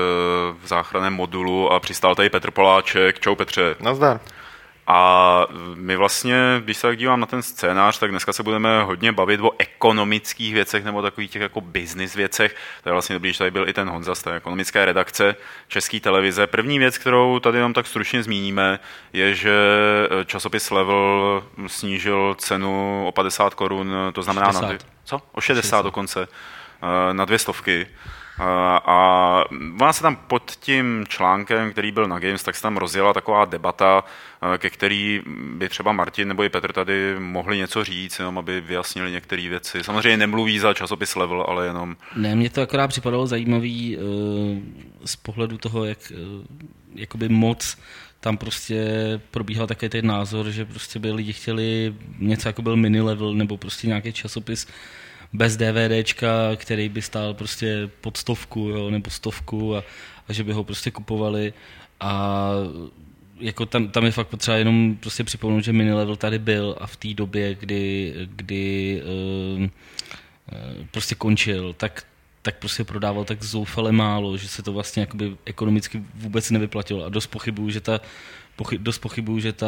v záchranném modulu a přistál tady Petr Poláček. Čau Petře. Nazdar. A my vlastně, když se tak dívám na ten scénář, tak dneska se budeme hodně bavit o ekonomických věcech nebo takových těch jako business věcech. To je vlastně dobrý, že tady byl i ten Honza z té ekonomické redakce České televize. První věc, kterou tady nám tak stručně zmíníme, je, že časopis Level snížil cenu o 50 korun, to znamená 60. na dvě, co? O 60, 60 dokonce, eh, na dvě stovky. A ona se tam pod tím článkem, který byl na Games, tak se tam rozjela taková debata, ke který by třeba Martin nebo i Petr tady mohli něco říct, jenom aby vyjasnili některé věci. Samozřejmě nemluví za časopis Level, ale jenom... Ne, mně to akorát připadalo zajímavý z pohledu toho, jak jakoby moc tam prostě probíhal takový ten názor, že prostě by lidi chtěli něco jako byl mini level nebo prostě nějaký časopis, bez DVDčka, který by stál prostě pod stovku jo, nebo stovku a, a že by ho prostě kupovali. A jako tam, tam je fakt potřeba jenom prostě připomenout, že minilevel tady byl a v té době, kdy, kdy uh, prostě končil, tak tak prostě prodával tak zoufale málo, že se to vlastně jakoby ekonomicky vůbec nevyplatilo. A dost pochybuju, že ta pochy, dost pochybuju, že ta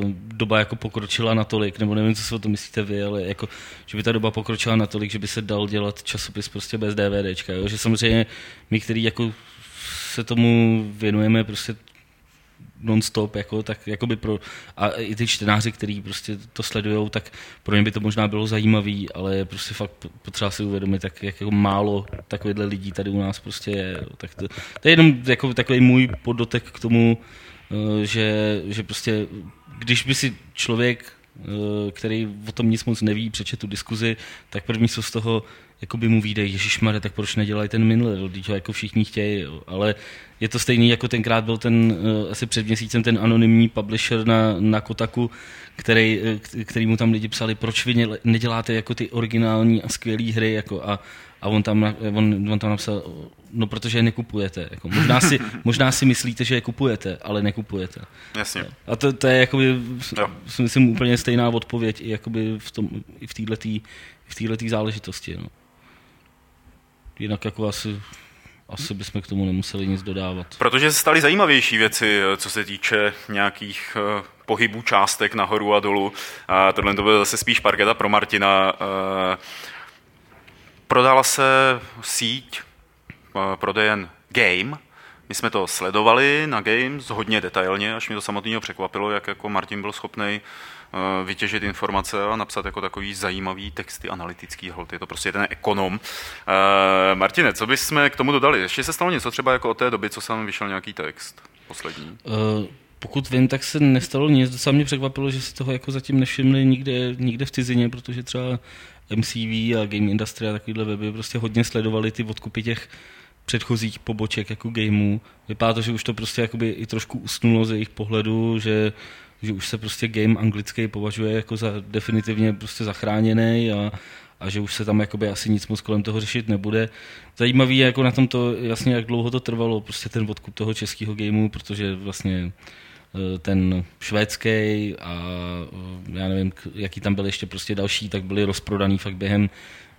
uh, doba jako pokročila natolik, nebo nevím, co si o tom myslíte vy, ale jako, že by ta doba pokročila natolik, že by se dal dělat časopis prostě bez DVDčka, jo? že samozřejmě my, který jako se tomu věnujeme prostě non-stop, jako, tak by pro, a i ty čtenáři, kteří prostě to sledují, tak pro ně by to možná bylo zajímavý, ale je prostě fakt potřeba si uvědomit, tak, jak jako málo takovýchhle lidí tady u nás prostě je. Tak to, to je jenom jako takový můj podotek k tomu, že, že prostě, když by si člověk, eh, který o tom nic moc neví, přečet tu diskuzi, tak první co z toho jako by mu vyjde, Ježíšmarja, tak proč nedělají ten minule, když ho jako všichni chtějí, ale je to stejný, jako tenkrát byl ten, uh, asi před měsícem ten anonymní publisher na, na Kotaku, který, který mu tam lidi psali, proč vy neděláte jako ty originální a skvělé hry, jako a, a on tam, on, on tam napsal, no protože je nekupujete. Jako, možná, si, možná si myslíte, že je kupujete, ale nekupujete. Jasně. A to, to je jakoby, si myslím, úplně stejná odpověď i, jakoby v, tom, i v této v záležitosti. No. Jinak jako asi asi bychom k tomu nemuseli nic dodávat. Protože se staly zajímavější věci, co se týče nějakých uh, pohybů částek nahoru a dolů. A tohle to bylo zase spíš parketa pro Martina. Uh, prodala se síť prodejen Game. My jsme to sledovali na Games hodně detailně, až mi to samotného překvapilo, jak jako Martin byl schopný Eh, vytěžit informace a napsat jako takový zajímavý texty analytický hold. Je to prostě ten ekonom. Uh, Martine, co bychom k tomu dodali? Ještě se stalo něco třeba jako od té doby, co jsem vyšel nějaký text poslední? Uh, pokud vím, tak se nestalo nic. Docela mě překvapilo, že si toho jako zatím nevšimli nikde, nikde v cizině, protože třeba MCV a Game Industry a takovýhle weby prostě hodně sledovali ty odkupy těch předchozích poboček jako gameů. Vypadá to, že už to prostě jakoby i trošku usnulo ze jejich pohledu, že že už se prostě game anglický považuje jako za definitivně prostě zachráněný a, a že už se tam jakoby asi nic moc kolem toho řešit nebude. Zajímavý je jako na tom to jasně, jak dlouho to trvalo, prostě ten odkup toho českého gameu, protože vlastně eh, ten švédský a eh, já nevím, jaký tam byl ještě prostě další, tak byly rozprodaný fakt během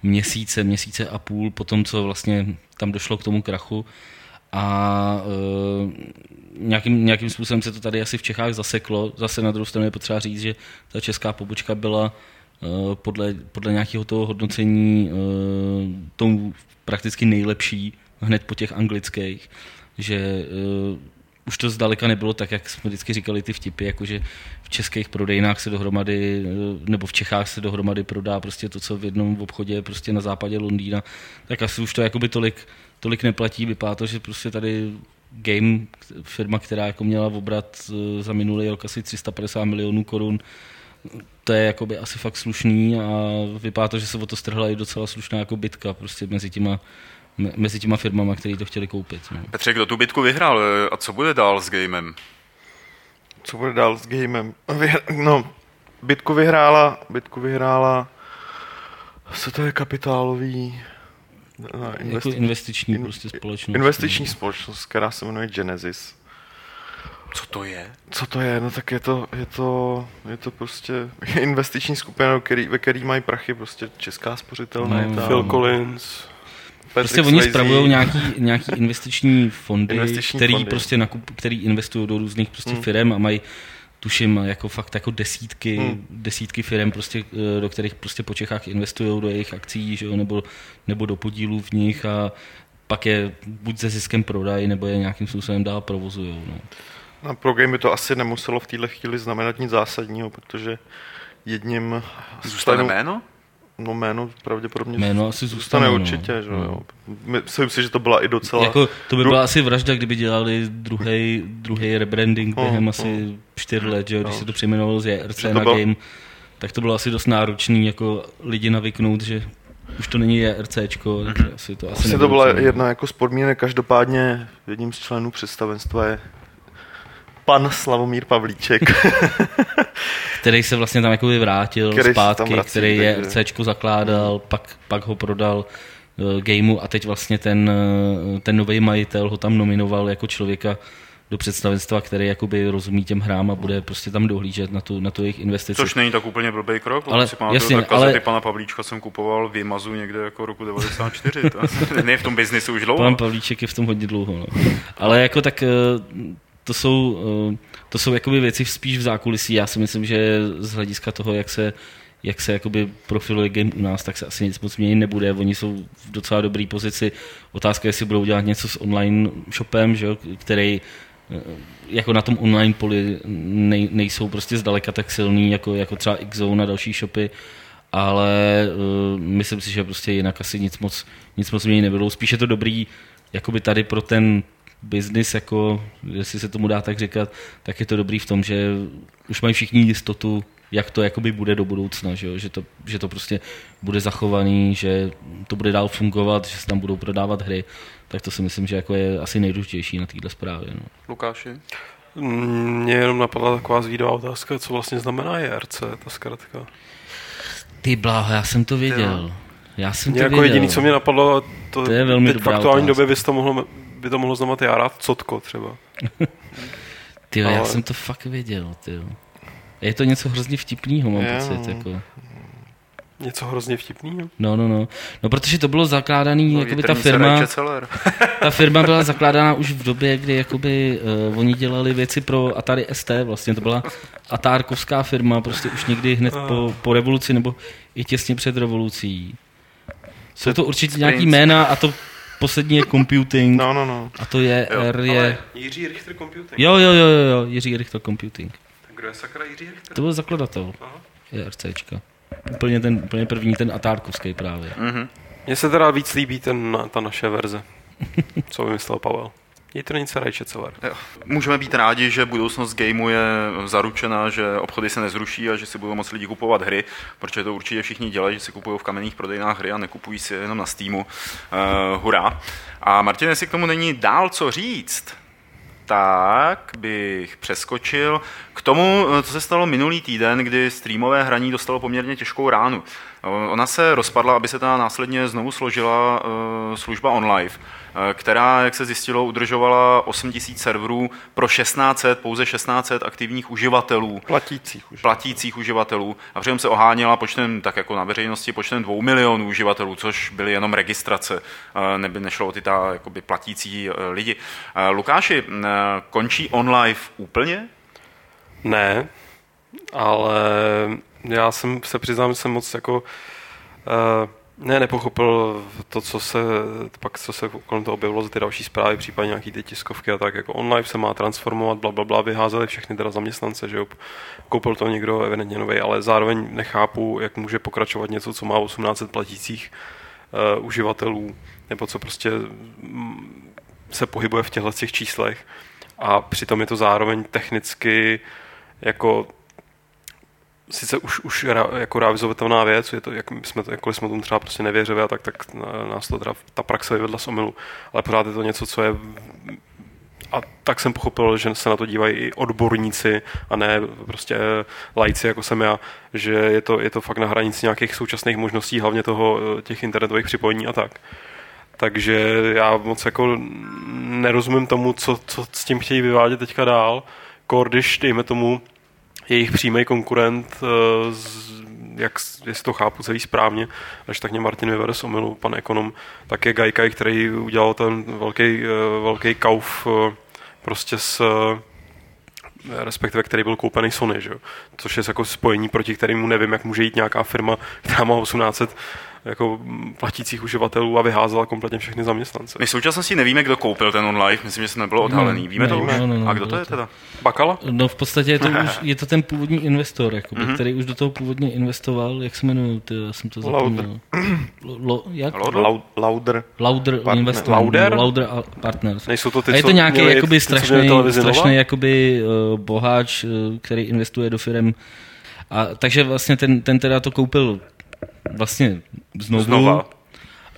měsíce, měsíce a půl po tom, co vlastně tam došlo k tomu krachu a uh, nějakým, nějakým způsobem se to tady asi v Čechách zaseklo. Zase na druhou stranu je potřeba říct, že ta česká pobočka byla uh, podle, podle nějakého toho hodnocení uh, tou prakticky nejlepší hned po těch anglických, že uh, už to zdaleka nebylo tak, jak jsme vždycky říkali ty vtipy, jakože českých prodejnách se dohromady, nebo v Čechách se dohromady prodá prostě to, co v jednom obchodě prostě na západě Londýna, tak asi už to jakoby tolik, tolik neplatí. Vypadá to, že prostě tady Game, firma, která jako měla obrat eh, za minulý rok asi 350 milionů korun, to je jakoby asi fakt slušný a vypadá to, že se o to strhla i docela slušná jako bitka prostě mezi těma mezi těma firmama, které to chtěli koupit. No. Petře, kdo tu bitku vyhrál a co bude dál s gamem? Co bude dál s gamem? No, bitku vyhrála, bitku vyhrála, co to je kapitálový, no, investi- jako investiční in, prostě společnost. Investiční no. společnost, která se jmenuje Genesis. Co to je? Co to je? No tak je to, je to, je to prostě investiční skupina, který, ve který mají prachy prostě česká spořitelná. No, Phil Collins, Prostě oni spravují nějaký, nějaký investiční fondy, investiční který, fondy. Prostě nakup, který investují do různých prostě hmm. firm a mají tuším jako fakt jako desítky, hmm. desítky firm, prostě, eh, do kterých prostě po Čechách investují do jejich akcí, že jo, nebo, nebo do podílů v nich a pak je buď se ziskem prodají, nebo je nějakým způsobem dál provozují. No. Na pro game by to asi nemuselo v této chvíli znamenat nic zásadního, protože jedním... Zůstane jméno? No jméno pravděpodobně jméno asi zůstane, no. určitě, že no. jo. Myslím si, že to byla i docela... Jako, to by byla asi vražda, kdyby dělali druhý druhý rebranding no, během no. asi čtyř let, že jo, když no. se to přejmenovalo z JRC na byla... Game, tak to bylo asi dost náročný jako lidi navyknout, že už to není JRCčko, tak mm-hmm. asi to asi, asi to byla jedna jako z podmínek, každopádně jedním z členů představenstva je pan Slavomír Pavlíček. který se vlastně tam jako vrátil který zpátky, vrací, který je RCčko zakládal, hmm. pak, pak ho prodal uh, gameu a teď vlastně ten, uh, ten nový majitel ho tam nominoval jako člověka do představenstva, který jakoby rozumí těm hrám a bude prostě tam dohlížet na tu, na tu jejich investici. Což není tak úplně blbý krok, ale si pamatuju, jasně, tak ale... pana Pavlíčka jsem kupoval v Imazu někde jako roku 94, to není v tom biznisu už dlouho. Pan Pavlíček je v tom hodně dlouho, no. Ale jako tak uh, to jsou, eh, to jsou jakoby věci spíš v zákulisí. Já si myslím, že z hlediska toho, jak se jak se jakoby profiluje game u nás, tak se asi nic moc měnit nebude. Oni jsou v docela dobré pozici. Otázka je, jestli budou dělat něco s online shopem, že, který eh, jako na tom online poli nej, nejsou prostě zdaleka tak silný, jako, jako třeba Xzone a další shopy, ale uh, myslím si, že prostě jinak asi nic moc, nic moc měnit nebudou. Spíš je to dobrý jakoby tady pro ten biznis, jako, jestli se tomu dá tak říkat, tak je to dobrý v tom, že už mají všichni jistotu, jak to jakoby bude do budoucna, že, jo? Že, to, že to prostě bude zachovaný, že to bude dál fungovat, že se tam budou prodávat hry, tak to si myslím, že jako je asi nejdůležitější na této zprávě. No. Lukáši? Mně jenom napadla taková zvídavá otázka, co vlastně znamená JRC, ta zkratka. Ty bláho, já jsem to věděl. Já jsem mě to jako věděl. jediný, co mě napadlo, to, to je velmi teď v aktuální době bys to mohl by to mohlo znamenat já rád cotko třeba. ty Ale... já jsem to fakt věděl, ty Je to něco hrozně vtipného, mám je, pocit. Jako. Něco hrozně vtipného? No, no, no. No, protože to bylo zakládaný, no, jakoby ta firma, ta firma byla zakládána už v době, kdy jakoby uh, oni dělali věci pro Atari ST, vlastně to byla Atárkovská firma, prostě už někdy hned po, po revoluci, nebo i těsně před revolucí. Jsou to určitě nějaký jména a to poslední je computing. No, no, no. A to je jo, R je... Jiří Richter Computing. Jo, jo, jo, jo, jo, Jiří Richter Computing. Tak kdo je sakra Jiří Richter? To byl zakladatel. Aha. Je RCčka. Úplně, ten, úplně první, ten Atárkovský právě. Mm-hmm. Mně se teda víc líbí ten, ta naše verze, co vymyslel Pavel. Něco Rajčeceler. Můžeme být rádi, že budoucnost gameu je zaručená, že obchody se nezruší a že si budou moci lidi kupovat hry, protože to určitě všichni dělají, že si kupují v kamenných prodejnách hry a nekupují si jenom na Steamu. Uh, hurá. A Martin, jestli k tomu není dál co říct, tak bych přeskočil k tomu, co se stalo minulý týden, kdy streamové hraní dostalo poměrně těžkou ránu. Ona se rozpadla, aby se ta následně znovu složila uh, služba OnLive. Eh, která, jak se zjistilo, udržovala 8000 serverů pro 1600, pouze 1600 aktivních uživatelů. Platících uživatelů. Platících uživatelů. A přitom se oháněla počtem, tak jako na veřejnosti, počtem 2 milionů uživatelů, což byly jenom registrace, eh, neby nešlo o ty ta, jakoby, platící eh, lidi. Lukáši, končí OnLive úplně? Ne, ale já jsem se přiznám, že jsem moc jako uh, Ne, nepochopil to, co se, pak co se kolem toho objevilo ty další zprávy, případně nějaký ty tiskovky a tak, jako online se má transformovat, bla, bla, bla, vyházeli všechny teda zaměstnance, že jo, koupil to někdo evidentně nový, ale zároveň nechápu, jak může pokračovat něco, co má 1800 platících uh, uživatelů, nebo co prostě mm, se pohybuje v těchto těch číslech. A přitom je to zároveň technicky jako sice už, už jako realizovatelná věc, je to, jak jsme, jakkoliv jsme tomu třeba prostě nevěřili a tak, tak nás to teda, ta praxe vyvedla z omylu, ale pořád je to něco, co je a tak jsem pochopil, že se na to dívají i odborníci a ne prostě lajci, jako jsem já, že je to, je to fakt na hranici nějakých současných možností, hlavně toho těch internetových připojení a tak. Takže já moc jako nerozumím tomu, co, co s tím chtějí vyvádět teďka dál. Když, dejme tomu, jejich přímý konkurent, eh, jak, jestli to chápu celý správně, až tak mě Martin vyvede z omilu, pan ekonom, tak je Gaikai, který udělal ten velký, eh, velký kauf eh, prostě s respektive který byl koupený Sony, že? což je jako spojení, proti kterému nevím, jak může jít nějaká firma, která má 1800 jako platících uživatelů a vyházela kompletně všechny zaměstnance. My v současnosti nevíme, kdo koupil ten online, myslím, že se nebylo odhalený. Víme ne, to už? No, no, no, a kdo to je teda? Bakala? No v podstatě je to, už, je to ten původní investor, jakoby, mm-hmm. který už do toho původně investoval, jak se jmenuje, ty, já jsem to zapomněl. Lo, jak? Lauder. Lauder. Lauder Partner. Lauder? Lauder a Partners. Nejsou to ty, a je to nějaký jakoby strašný, strašný jakoby, uh, boháč, uh, který investuje do firm. A, takže vlastně ten, ten teda to koupil vlastně znovu. Znova.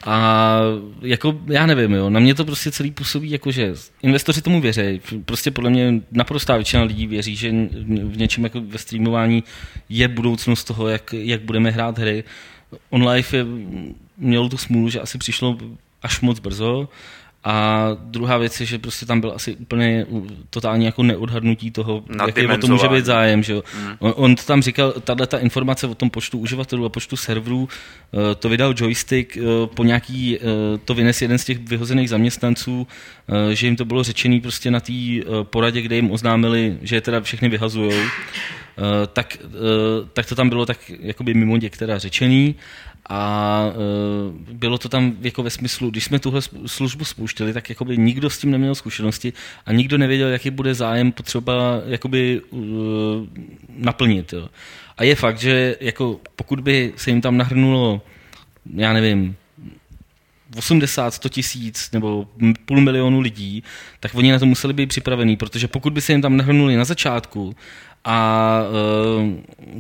A jako, já nevím, jo, na mě to prostě celý působí jako, že investoři tomu věří. Prostě podle mě naprostá většina lidí věří, že v něčem jako ve streamování je budoucnost toho, jak, jak budeme hrát hry. OnLive je, mělo tu smůlu, že asi přišlo až moc brzo a druhá věc je, že prostě tam byl asi úplně totálně jako neodhadnutí toho, jaký o to může být zájem. Že jo? Mm. On, on tam říkal, tahle ta informace o tom počtu uživatelů a počtu serverů, eh, to vydal joystick, eh, po nějaký, eh, to vynes jeden z těch vyhozených zaměstnanců, že jim to bylo řečený prostě na té poradě, kde jim oznámili, že je teda všechny vyhazujou. tak, tak to tam bylo tak jakoby mimo děk teda řečený a e, bylo to tam jako ve smyslu, když jsme tuhle službu spouštěli, tak jakoby nikdo s tím neměl zkušenosti a nikdo nevěděl, jaký bude zájem potřeba jakoby uh, naplnit. Jo. A je fakt, že jako pokud by se jim tam nahrnulo, já nevím, 80, 100 tisíc nebo půl milionu lidí, tak oni na to museli být připravení, protože pokud by se jim tam nahrnuli na začátku a uh,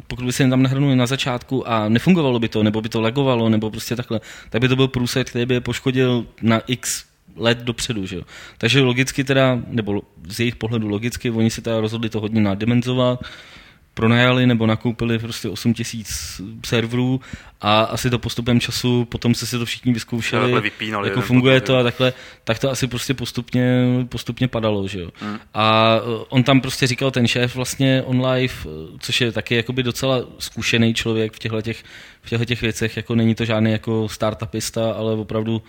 pokud by se jim tam nahrnuli na začátku a nefungovalo by to, nebo by to lagovalo, nebo prostě takhle, tak by to byl průsed, který by je poškodil na x let dopředu. Že jo? Takže logicky teda, nebo z jejich pohledu logicky, oni si teda rozhodli to hodně nadimenzovat, pronajali nebo nakoupili prostě 8 tisíc serverů a asi to postupem času, potom se si to všichni vyzkoušeli, vypínali, jako funguje to a takhle, tak to asi prostě postupně, postupně padalo, že jo. Hmm. A eh, on tam prostě říkal ten šéf vlastně on live, eh, což je taky jakoby docela zkušený člověk v těchto těch, v těchto těch věcech, jako není to žádný jako startupista, ale opravdu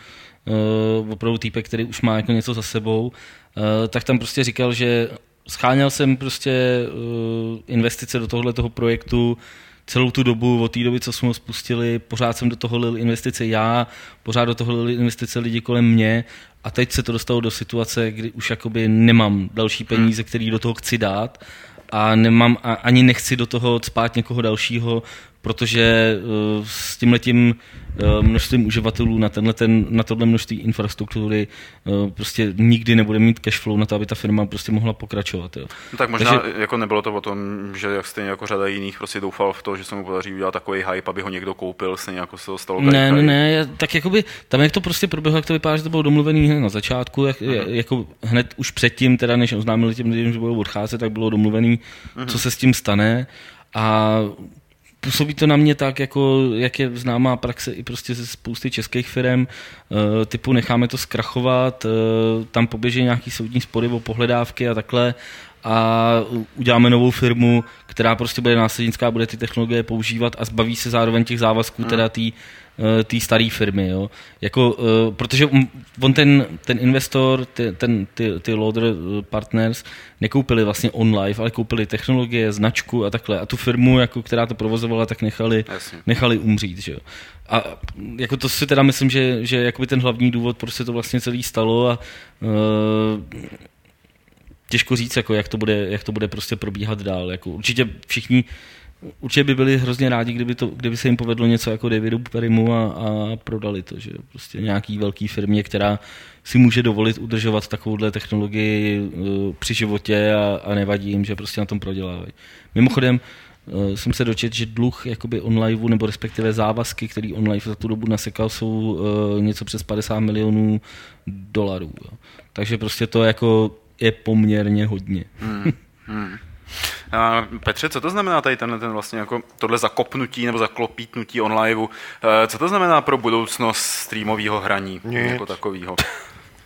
uh, opravdu týpek, který už má jako něco za sebou, uh, tak tam prostě říkal, že scháněl jsem prostě uh, investice do tohohle toho projektu celou tu dobu, od té doby, co jsme ho spustili, pořád jsem do toho lil investice já, pořád do toho lil investice lidi kolem mě. A teď se to dostalo do situace, kdy už jakoby nemám další peníze, které do toho chci dát. A nemám a ani nechci do toho spát někoho dalšího, protože uh, s tímhletím uh, množstvím uživatelů na, tenhle ten, na tohle množství infrastruktury uh, prostě nikdy nebude mít cash flow na to, aby ta firma prostě mohla pokračovat. Jo. No tak možná Takže, jako nebylo to o tom, že jak stejně jako řada jiných prostě doufal v to, že se mu podaří udělat takový hype, aby ho někdo koupil, stejně jako se to stalo. Ne, ne, ne, tak jakoby, tam jak to prostě proběhlo, jak to vypadá, že to bylo domluvený hned na začátku, jak, uh-huh. jako hned už předtím, teda než oznámili těm lidem, že budou odcházet, tak bylo domluvený, uh-huh. co se s tím stane. A působí to na mě tak, jako, jak je známá praxe i prostě ze spousty českých firm, eh, typu necháme to zkrachovat, eh, tam poběží nějaký soudní spory o pohledávky a takhle a uděláme novou firmu, která prostě bude následnická, bude ty technologie používat a zbaví se zároveň těch závazků hmm. teda eh, té staré firmy. Jo. Jako, uh, protože on ten, ten investor, ty, ten, ty, ty loader partners nekoupili vlastně online, ale koupili technologie, značku a takhle. A tu firmu, jako, která to provozovala, tak nechali, nechali umřít. Že jo. A jako to si teda myslím, že, že jakoby ten hlavní důvod, proč se to vlastně celý stalo a uh, těžko říct, jako jak, to bude, jak to bude prostě probíhat dál. Jako určitě všichni určitě by byli hrozně rádi, kdyby, to, kdyby se jim povedlo něco jako Davidu Perimu a, a prodali to, že prostě nějaký velký firmě, která si může dovolit udržovat takovouhle technologii uh, při životě a, a nevadí jim, že prostě na tom prodělávají. Mimochodem, uh, jsem se dočet, že dluh jakoby online, nebo respektive závazky, který online za tu dobu nasekal, jsou uh, něco přes 50 milionů dolarů. Jo. Takže prostě to jako je poměrně hodně. Hmm. Hmm. A Petře, co to znamená tady ten, ten vlastně jako tohle zakopnutí nebo zaklopítnutí online? Eh, co to znamená pro budoucnost streamového hraní nic. jako takového?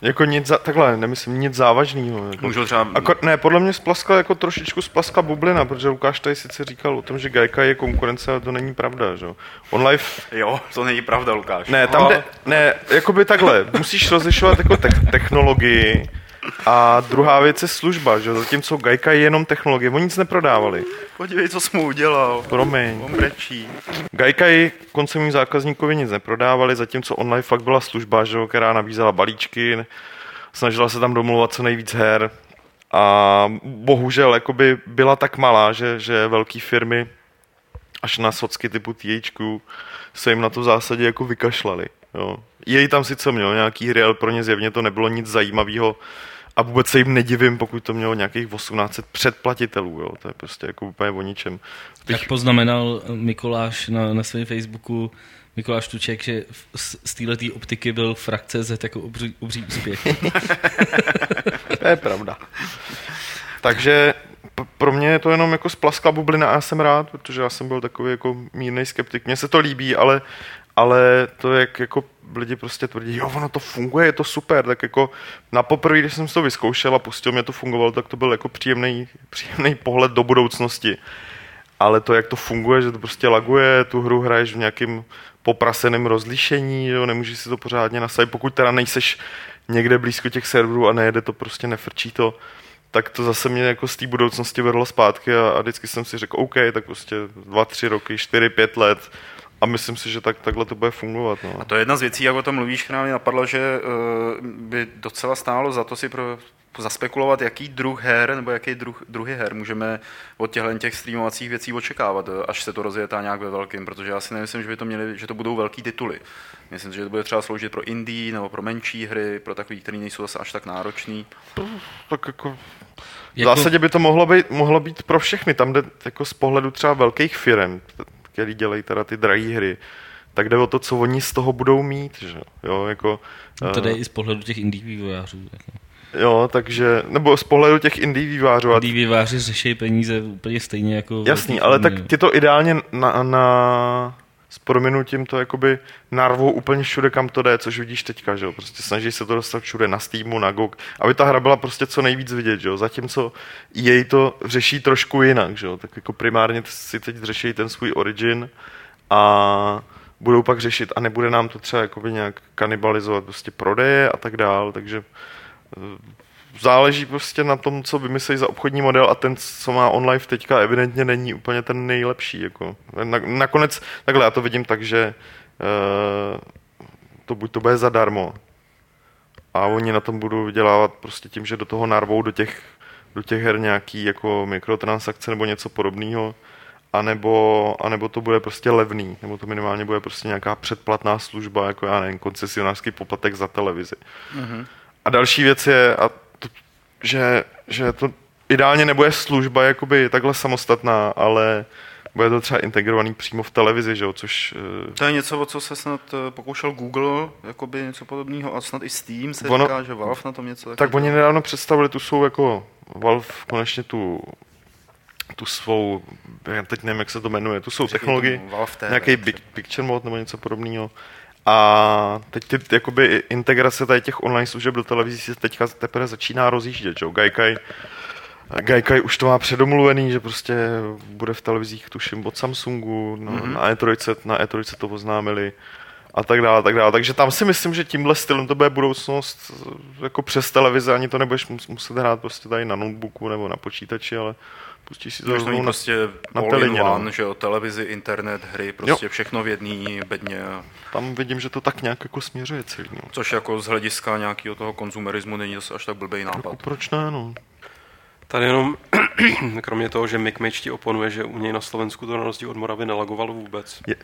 Jako nic, za, takhle, nemyslím nic závažného. Jako. Můžu třeba... Ako, ne, podle mě splaskla jako trošičku splaskla bublina, protože Lukáš tady sice říkal o tom, že Gajka je konkurence, ale to není pravda, že On live... Jo, to není pravda, Lukáš. Ne, tam jde, ne, jakoby takhle, musíš rozlišovat jako te- technologii, a druhá věc je služba, že zatímco Gajka je jenom technologie, oni nic neprodávali. Podívej, co jsme udělal. Promiň. On brečí. Gajka i koncovým zákazníkovi nic neprodávali, zatímco online fakt byla služba, že, která nabízela balíčky, snažila se tam domluvat co nejvíc her a bohužel jakoby byla tak malá, že, že velké firmy až na socky typu THQ se jim na to v zásadě jako vykašlali. Jo. Jej tam sice měl nějaký hry, ale pro ně zjevně to nebylo nic zajímavého a vůbec se jim nedivím, pokud to mělo nějakých 1800 předplatitelů. Jo. To je prostě jako úplně o ničem. Teď... Jak poznamenal Mikoláš na, na svém Facebooku, Mikoláš Tuček, že z této optiky byl frakce Z jako obří, obří úspěch. to je pravda. Takže pro mě je to jenom jako splaskla bublina a já jsem rád, protože já jsem byl takový jako mírný skeptik. Mně se to líbí, ale ale to, jak jako lidi prostě tvrdí, jo, ono to funguje, je to super, tak jako na poprvé, když jsem to vyzkoušel a pustil mě to fungovalo, tak to byl jako příjemný, příjemný pohled do budoucnosti. Ale to, jak to funguje, že to prostě laguje, tu hru hraješ v nějakým popraseném rozlišení, jo, nemůžeš si to pořádně nasadit, pokud teda nejseš někde blízko těch serverů a nejede to, prostě nefrčí to, tak to zase mě jako z té budoucnosti vedlo zpátky a, a vždycky jsem si řekl, OK, tak prostě dva, tři roky, čtyři, pět let, a myslím si, že tak, takhle to bude fungovat. No. A to je jedna z věcí, jak o tom mluvíš, která mi napadla, že uh, by docela stálo za to si pro, zaspekulovat, jaký druh her nebo jaký druh, druhy her můžeme od těchto těch streamovacích věcí očekávat, eh, až se to rozjetá nějak ve velkým, protože já si nemyslím, že by to měli, že to budou velký tituly. Myslím, že to bude třeba sloužit pro indie nebo pro menší hry, pro takový, které nejsou zase až tak náročný. Tak jako v jako- zásadě by to mohlo být, mohlo být pro všechny. Tam jde jako z pohledu třeba velkých firm který dělají teda ty drahé hry, tak jde o to, co oni z toho budou mít, že jo, jako... No to jde uh, i z pohledu těch indie vývojářů. Jako. Jo, takže, nebo z pohledu těch indie vývářů. Indie výváři řeší peníze úplně stejně jako... Jasný, ale tak ty to ideálně na, na s prominutím to jakoby narvou úplně všude, kam to jde, což vidíš teďka, že jo? Prostě snaží se to dostat všude na Steamu, na GOG, aby ta hra byla prostě co nejvíc vidět, že jo? Zatímco jej to řeší trošku jinak, že jo? Tak jako primárně si teď řeší ten svůj origin a budou pak řešit a nebude nám to třeba jakoby nějak kanibalizovat prostě prodeje a tak dál, takže záleží prostě na tom, co vymyslí za obchodní model a ten, co má online teďka, evidentně není úplně ten nejlepší. Jako. Nakonec, takhle já to vidím tak, že uh, to buď to bude zadarmo a oni na tom budou vydělávat prostě tím, že do toho narvou do těch, do těch her nějaký jako mikrotransakce nebo něco podobného, anebo, anebo to bude prostě levný, nebo to minimálně bude prostě nějaká předplatná služba, jako já nevím, koncesionářský poplatek za televizi. Mm-hmm. A další věc je, a že, že to ideálně nebude služba jakoby takhle samostatná, ale bude to třeba integrovaný přímo v televizi, že jo, což... Eh, to je něco, o co se snad eh, pokoušel Google, jakoby něco podobného, a snad i Steam se ono, říká, že Valve na tom něco... Tak oni nedávno představili, tu jsou jako Valve konečně tu tu svou, já teď nevím, jak se to jmenuje, tu svou technologii, nějaký big, picture mode nebo něco podobného, a teď ty, jakoby integrace tady těch online služeb do televizí se teďka teprve začíná rozjíždět. Že? Gaikai, Gaikai už to má předomluvený, že prostě bude v televizích, tuším, od Samsungu, no, mm-hmm. na E3, na E3 to oznámili. a tak dále, tak dále. Takže tam si myslím, že tímhle stylem to bude budoucnost jako přes televize, ani to nebudeš muset hrát prostě tady na notebooku nebo na počítači, ale pustíš si to Můžeš na, prostě na all in no. one, že jo, televizi, internet, hry, prostě všechno v jedné bedně. Tam vidím, že to tak nějak jako směřuje celý. No. Což jako z hlediska nějakého toho konzumerismu není zase až tak blbý Jako nápad. proč ne, no. Tady jenom, kromě toho, že Mick Mage ti oponuje, že u něj na Slovensku to na rozdíl od Moravy nelagovalo vůbec. Je.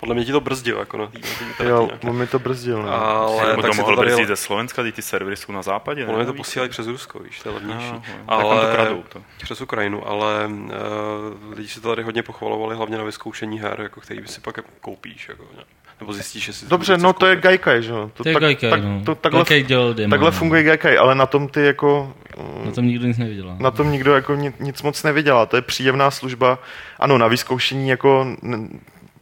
Podle mě ti to brzdilo, jako tý Jo, on mi to brzdil, no. Ale tak to mohl brzdit ze Slovenska, ty, servery jsou na západě. Ono to posílají přes Rusko, víš, to je levnější. No, no. Vám to kradou, to. Přes Ukrajinu, ale uh, lidi si to tady hodně pochvalovali, hlavně na vyzkoušení her, jako který si pak jako koupíš, jako, ne? nebo zjistíš, že si Dobře, no to je. Gaikai, že jo. To je tak, Gaikai, tak, no. to, takhle, Gaikai dělal demo, takhle no. funguje Gaikai, ale na tom ty jako... Na tom nikdo nic nevydělal. Na tom nikdo jako nic, nic moc nevydělá, to je příjemná služba. Ano, na vyzkoušení jako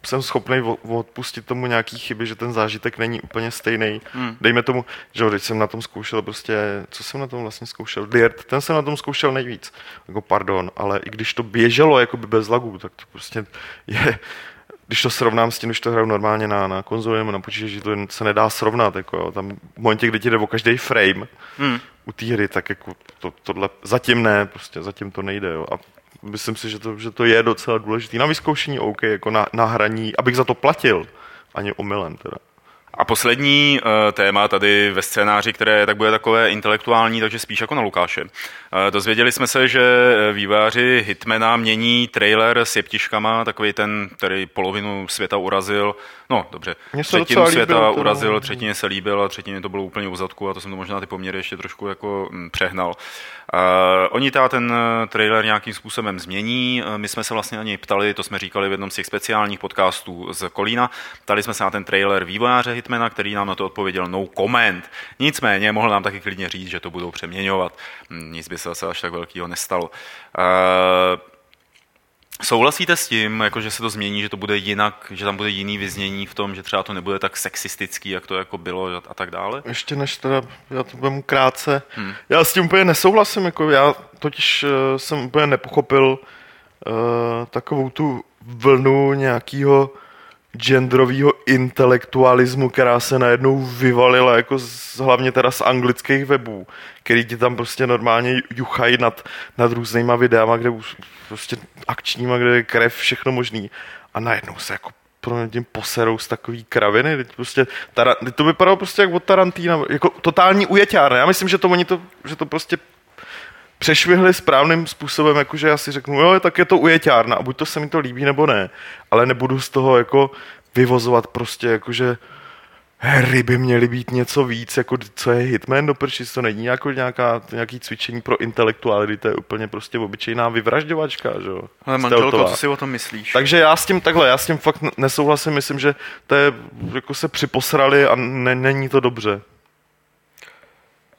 jsem schopný odpustit tomu nějaký chyby, že ten zážitek není úplně stejný. Hmm. Dejme tomu, že jo, teď jsem na tom zkoušel prostě, co jsem na tom vlastně zkoušel? Dirt, ten jsem na tom zkoušel nejvíc. Jako pardon, ale i když to běželo jako by bez lagů, tak to prostě je, když to srovnám s tím, když to hraju normálně na, na konzoli nebo na počítači, to se nedá srovnat. Jako, jo. Tam v momentě, kdy ti jde o každý frame, Hmm. u té hry, tak jako to, tohle zatím ne, prostě zatím to nejde. Jo. A myslím si, že to, že to je docela důležité. Na vyzkoušení OK, jako na, na hraní, abych za to platil, ani omylem teda. A poslední uh, téma tady ve scénáři, které tak bude takové intelektuální, takže spíš jako na Lukáše. Uh, dozvěděli jsme se, že výváři Hitmana mění trailer s jeptiškama, takový ten, který polovinu světa urazil. No, dobře, třetinu světa líbil, to urazil, no. třetině se líbil a třetině to bylo úplně u zadku a to jsem to možná ty poměry ještě trošku jako mm, přehnal. Uh, oni teda ten eh, trailer nějakým způsobem změní. Eh, My jsme se vlastně na něj ptali, to jsme říkali v jednom z těch speciálních podcastů z Kolína. Ptali jsme se na ten trailer vývojáře Hitmana, který nám na to odpověděl no comment. Nicméně mohl nám taky klidně říct, že to budou přeměňovat. Hm, Nic by se zase až tak velkého nestalo. Uh, Souhlasíte s tím, jako že se to změní, že to bude jinak, že tam bude jiný vyznění v tom, že třeba to nebude tak sexistický, jak to jako bylo a tak dále? Ještě než teda, já to vemu krátce, hmm. já s tím úplně nesouhlasím, jako já totiž uh, jsem úplně nepochopil uh, takovou tu vlnu nějakého genderového intelektualismu, která se najednou vyvalila jako z, hlavně teda z anglických webů, který ti tam prostě normálně juchají nad, nad různýma videama, kde prostě akčníma, kde je krev, všechno možný. A najednou se jako pro tím poserou z takový kraviny, teď prostě, tara, teď to vypadalo prostě jak od Tarantína, jako totální ujeťárna. Já myslím, že to oni to, že to prostě přešvihli správným způsobem, jakože já si řeknu, jo, tak je to ujeťárna a buď to se mi to líbí, nebo ne, ale nebudu z toho jako vyvozovat prostě jakože hry by měly být něco víc, jako co je Hitman do prčic, to není jako nějaká, nějaký cvičení pro intelektuály, to je úplně prostě obyčejná vyvražďovačka, že jo. Ale manželko, co si o tom myslíš? Takže já s tím takhle, já s tím fakt nesouhlasím, myslím, že to je, jako se připosrali a ne, není to dobře.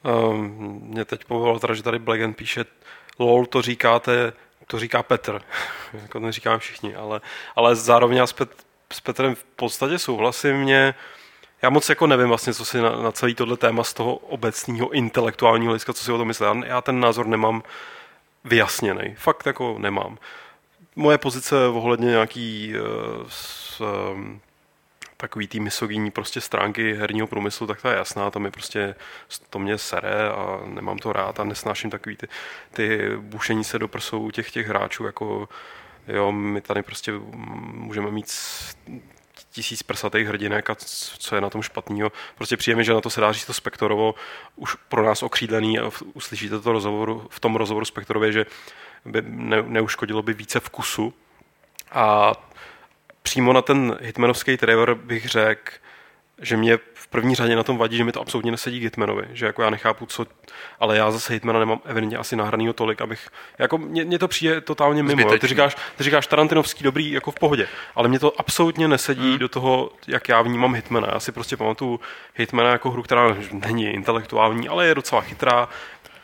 Um, mě teď povolalo teda, že tady Blagan píše, lol, to říkáte, to říká Petr. jako to neříkáme všichni, ale, ale zároveň já s, Pet, s Petrem v podstatě souhlasím. Mě, já moc jako nevím vlastně, co si na, na celý tohle téma z toho obecného intelektuálního hlediska, co si o tom myslí. Já, já ten názor nemám vyjasněný. Fakt jako nemám. Moje pozice ohledně nějaký uh, s, um, takový tý misogyní prostě stránky herního průmyslu, tak ta je jasná, tam je prostě, to mě sere a nemám to rád a nesnáším takový ty, ty bušení se do prsou těch těch hráčů, jako jo, my tady prostě můžeme mít tisíc prsatých hrdinek a co je na tom špatného. Prostě přijeme, že na to se dá říct to Spektorovo, už pro nás okřídlený a uslyšíte to rozhovoru, v tom rozhovoru Spektorově, že by ne, neuškodilo by více vkusu. A přímo na ten hitmanovský trailer bych řekl, že mě v první řadě na tom vadí, že mi to absolutně nesedí k Hitmanovi, že jako já nechápu, co, ale já zase Hitmana nemám evidentně asi nahranýho tolik, abych, jako mně, mně to přijde totálně mimo, jo. ty říkáš, ty říkáš Tarantinovský dobrý jako v pohodě, ale mě to absolutně nesedí Hmm. do toho, jak já vnímám Hitmana, já si prostě pamatuju Hitmana jako hru, která není intelektuální, ale je docela chytrá,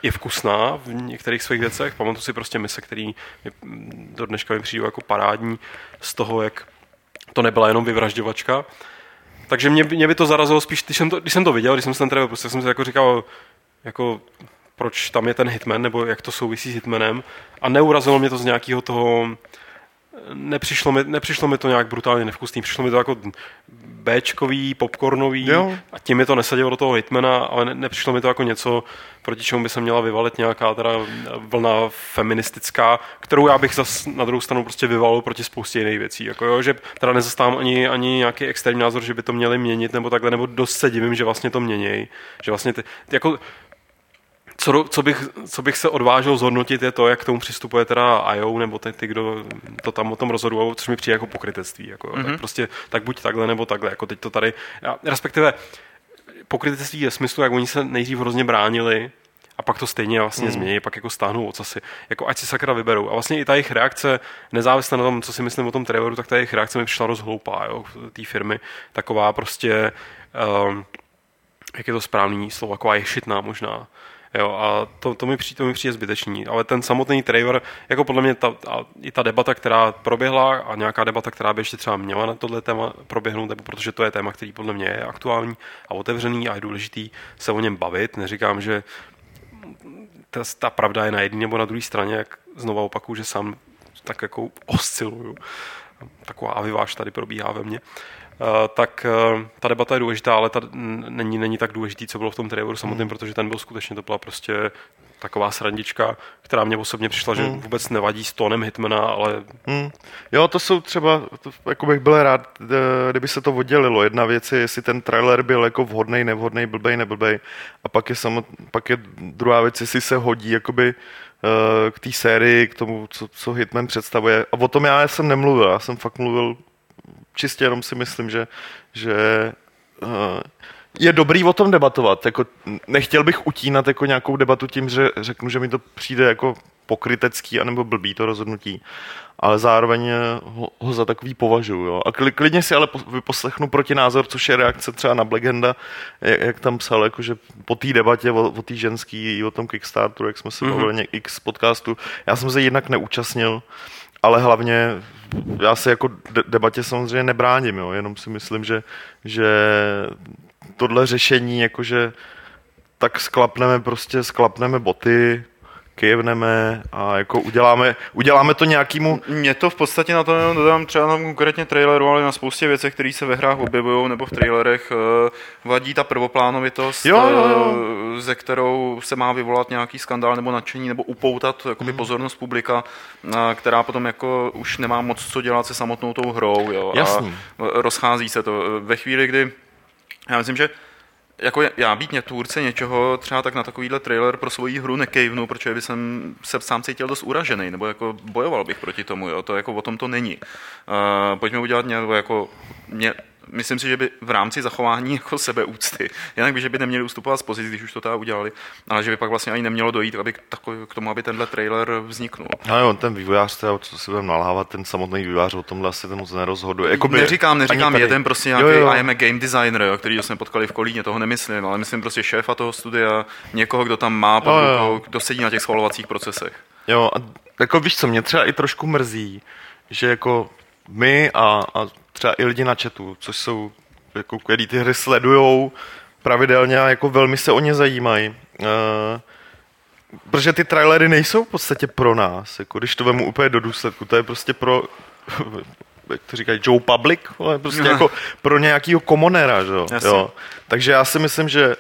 je vkusná v některých svých věcech. Pamatuju si prostě mise, který mi, mm, do dneška mi přijdou jako parádní z toho, jak to nebyla jenom vyvražďovačka. Takže mě, mě by to zarazilo spíš, když jsem to, když jsem to viděl, když jsem se ten trailer, prostě jsem si jako říkal, jako proč tam je ten hitman, nebo jak to souvisí s hitmanem. A neurazilo mě to z nějakého toho, nepřišlo mi, nepřišlo mi to nějak brutálně nevkusný, přišlo mi to jako Bčkový, popcornový Jo. a tím mi to nesadilo do toho Hitmana, ale ne, nepřišlo mi to jako něco, proti čemu by se měla vyvalit nějaká teda vlna feministická, kterou já bych zas na druhou stranu prostě vyvalil proti spoustě jiných věcí. Jako jo, že teda nezastávám ani, ani nějaký extrémní názor, že by to měli měnit nebo takhle, nebo dost se divím, že vlastně to měnějí. Že vlastně ty, ty jako co, co, bych, co bych se odvážil zhodnotit, je to, jak k tomu přistupuje teda IO, nebo ty, ty kdo to tam o tom rozhodují, což mi přijde jako pokrytectví. Jako, mm-hmm. tak prostě tak buď takhle, nebo takhle. Jako teď to tady, já, respektive pokrytectví je smyslu, jak oni se nejdřív hrozně bránili, a pak to stejně vlastně mm. změní, pak jako stáhnou ocasy. Jako ať si sakra vyberou. A vlastně i ta jejich reakce, nezávisle na tom, co si myslím o tom Trevoru, tak ta jejich reakce mi přišla rozhloupá, jo, té firmy. Taková prostě, um, jak je to správný slovo, taková ješitná možná. Jo, a to, to, mi přijde, to mi přijde zbytečný. Ale ten samotný trailer, jako podle mě ta, a, i ta debata, která proběhla a nějaká debata, která by ještě třeba měla na tohle téma proběhnout, nebo protože to je téma, který podle mě je aktuální a otevřený a je důležitý se o něm bavit. Neříkám, že ta, ta pravda je na jedné nebo na druhé straně, jak znova opakuju, že sám tak jako osciluju. Taková aviváž tady probíhá ve mně. Uh, tak uh, ta debata je důležitá, ale ta není, není tak důležitý, co bylo v tom traileru samotném, protože ten byl skutečně, to byla prostě taková srandička, která mě osobně přišla, že vůbec nevadí s tónem Hitmana, ale Hmm. Jo, to jsou třeba, to, jako bych byl rád, eh, kdyby se to oddělilo. Jedna věc je, jestli ten trailer byl jako vhodný, nevhodný, blbej, neblbej. A pak je, samot, pak je druhá věc, jestli se hodí jakoby eh, k té sérii, k tomu, co, co Hitman představuje. A o tom já jsem nemluvil, já jsem fakt mluvil čistě jenom si myslím, že, že eh, je dobrý o tom debatovat. Jako, nechtěl bych utínat jako nějakou debatu tím, že řeknu, že mi to přijde jako pokrytecký anebo blbý to rozhodnutí, ale zároveň eh, ho, ho za takový považuji. Jo. A kli- klidně si ale po- vyposlechnu protinázor, což je reakce třeba na Blackenda, jak, jak tam psal, jako, že po té debatě o, o té ženský, i o tom Kickstarteru, jak jsme se mm-hmm. bavili, x podcastu, já jsem se jednak neúčastnil, ale hlavně já se jako de- debatě samozřejmě nebráním, jo, jenom si myslím, že, že tohle řešení, jakože tak sklapneme prostě, sklapneme boty, kejvneme a jako uděláme, uděláme to nějakýmu Mě to v podstatě na to jenom dodám třeba na konkrétně traileru, ale na spoustě věcech, které se ve hrách objevují nebo v trailerech, eh, vadí ta prvoplánovitost, Jo, jo, jo. eh, ze kterou se má vyvolat nějaký skandál nebo nadšení nebo upoutat jakoby Mhm. pozornost publika, eh, která potom jako už nemá moc co dělat se samotnou tou hrou. Jo, Jasný. A eh, rozchází se to. Eh, Ve chvíli, kdy já myslím, že jako já být ně tvůrce něčeho, třeba tak na takovýhle trailer pro svoji hru nekejvnu, protože by jsem se sám cítil dost uražený, nebo jako bojoval bych proti tomu, jo, to jako o tom to není. Uh, pojďme udělat něco jako, mě, myslím si, že by v rámci zachování jako sebeúcty, jinak by, že by neměli ustupovat z pozic, když už to teda udělali, ale že by pak vlastně ani nemělo dojít aby k, takový, k tomu, aby tenhle trailer vzniknul. No jo, ten vývojář, teda, co si budeme nalhávat, ten samotný vývojář o tomhle asi ten moc nerozhoduje. Neříkám, ani neříkám tady. jeden prostě Jo, nějaký jo. I am a game designer, jo, který jsme potkali v Kolíně, toho nemyslím, ale myslím prostě šéfa toho studia, někoho, kdo tam má pod Jo, jo. rukou, kdo sedí na těch schvalovacích procesech. Jo, a jako víš co, mě třeba i trošku mrzí, že jako my a, a třeba i lidi na chatu, což jsou, jako, který ty hry sledujou pravidelně a jako velmi se o ně zajímají. Uh, protože ty trailery nejsou v podstatě pro nás, jako když to vemu úplně do důsledku, to je prostě pro jak to říkají, Joe Public, ale prostě No. jako pro nějakýho komonera, že jo? Jasně. jo. Takže já si myslím, že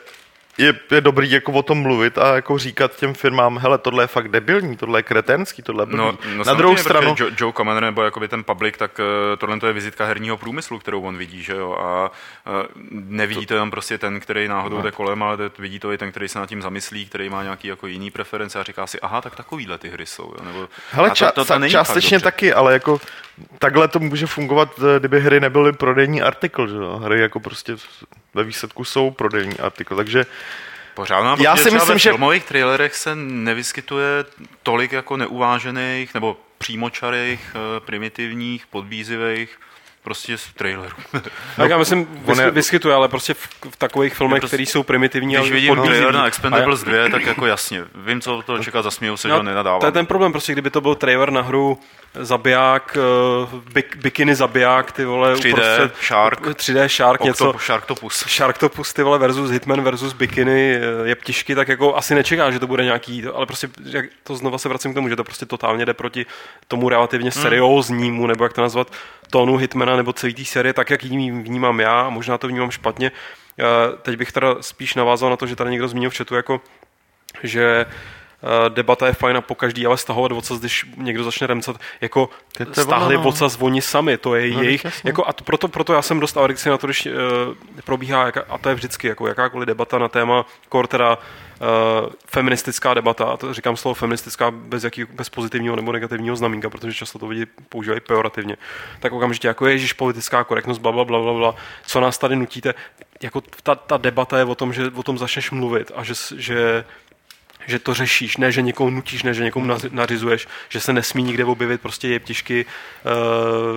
je, je dobrý jako o tom mluvit a jako říkat těm firmám, hele, tohle je fakt debilní, tohle je kretenský, tohle je blbý. No, no Na druhou stranu, Joe, Joe Commander nebo jakoby ten public, tak uh, tohle to je vizitka herního průmyslu, kterou on vidí, že jo, a uh, nevidí to jenom prostě ten, který náhodou No. jde kolem, ale to- vidí to i ten, který se nad tím zamyslí, který má nějaký jako jiný preference a říká si, aha, tak takovýhle ty hry jsou, jo, nebo hele, a ča, to, to, není částečně taky, ale jako takhle to může fungovat, eh, kdyby hry nebyly prodejní artikl, že jo? Hry jako prostě ve výsledku jsou prodejní artikl, takže Pořád. Mám Já pocit, si myslím, ve že- filmových trailerech se nevyskytuje tolik jako neuvážených nebo přímočarých, eh, primitivních, podbízivých, prostě z trailerů. Tak já myslím, on je- vysky, vyskytuje, ale prostě v, v takových filmech, prostě- které jsou primitivní Když vidím podbízivý. trailer na Expendables 2, tak jako jasně, vím, co to čeká, zasměju se, že ho No, nenadávám. to je ten problém, prostě kdyby to byl trailer na hru zabiják, uh, bik, bikiny zabiják, ty vole, 3D Shark. 3D Shark, něco, Octop, Sharktopus. Sharktopus, ty vole, versus Hitman versus bikiny, eh, jeptišky, tak jako asi nečeká, že to bude nějaký, ale prostě jak to znova se vracím k tomu, že to prostě totálně jde proti tomu relativně Hmm. serióznímu, nebo jak to nazvat, tónu Hitmana, Hitmana nebo celý té série, tak jak ji vnímám já, možná to vnímám špatně. Teď bych teda spíš navázal na to, že tady někdo zmínil v chatu, jako, že Eh, debata je fajn a po každý, ale stahovat ocas, když někdo začne remcat, jako stáhli no. ocas oni sami, to je no, jejich, jako a proto, proto já jsem dost alergický na to, když uh, probíhá, jaká, a to je vždycky, jako jakákoliv debata na téma, kor teda feministická debata, a to říkám slovo feministická bez, jaký, bez pozitivního nebo negativního znamínka, protože často to lidi používají pejorativně, tak okamžitě jako ježíš politická korektnost, bla, bla, bla, bla, bla, co nás tady nutíte, jako ta, ta debata je o tom, že o tom začneš mluvit a že, že že to řešíš, ne, že někoho nutíš, ne, že někomu nařizuješ, že se nesmí nikde objevit prostě jeptišky uh,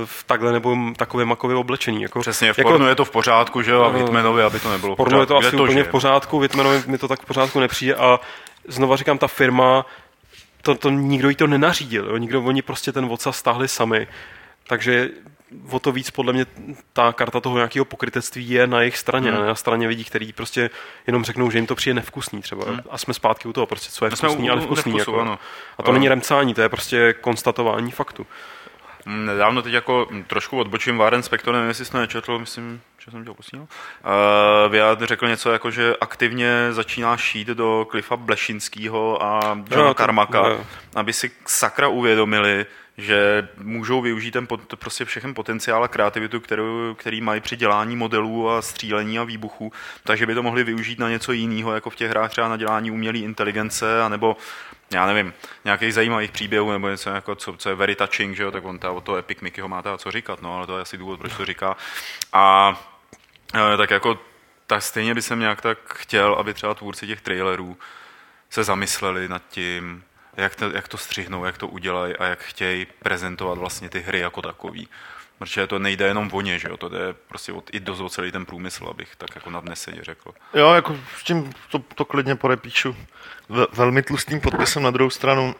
v takhle nebo takové makové oblečení. Jako, Přesně, v jako, pornu je to v pořádku, že jo, a Vitmenovi, aby to nebylo v pořádku. je to asi to, úplně že? v pořádku, Vitmenovi mi to tak v pořádku nepřijde a znova říkám, ta firma, to, to nikdo jí to nenařídil, jo? nikdo, oni prostě ten vodca stáhli sami, takže o to víc podle mě ta karta toho nějakého pokrytectví je na jejich straně, hmm. na straně lidí, kteří prostě jenom řeknou, že jim to přijde nevkusný třeba. Hmm. A jsme zpátky u toho, prostě co je no vkusný, ale vkusný. jako. ano. A to ano. není remcání, to je prostě konstatování faktu. Hmm, nedávno teď jako trošku odbočím Warren Spector, nevím, jestli jsi to nečetl, myslím, že jsem tě opustil. Uh, Vyjad řekl něco jako, že aktivně začíná šít do Klifa Blešinského a Johna no, Karmaka, no. aby si sakra uvědomili, že můžou využít ten prostě všechen potenciál a kreativitu, kterou, který mají při dělání modelů a střílení a výbuchů, takže by to mohli využít na něco jiného, jako v těch hrách třeba na dělání umělé inteligence, anebo já nevím, nějakých zajímavých příběhů, nebo něco jako, co, co je very touching, že jo, tak on ta, o to Epic Mickeyho má ta co říkat, no, ale to je asi důvod, proč to říká. A e, tak jako tak stejně by jsem nějak tak chtěl, aby třeba tvůrci těch trailerů se zamysleli nad tím, jak to, jak to střihnou, jak to udělají a jak chtějí prezentovat vlastně ty hry jako takový. Protože to nejde jenom o ně, že jo? to jde prostě od, i dost o celý ten průmysl, abych tak jako nadneseně řekl. Jo, jako s tím to, to klidně podepíšu v, velmi tlustým podpisem na druhou stranu.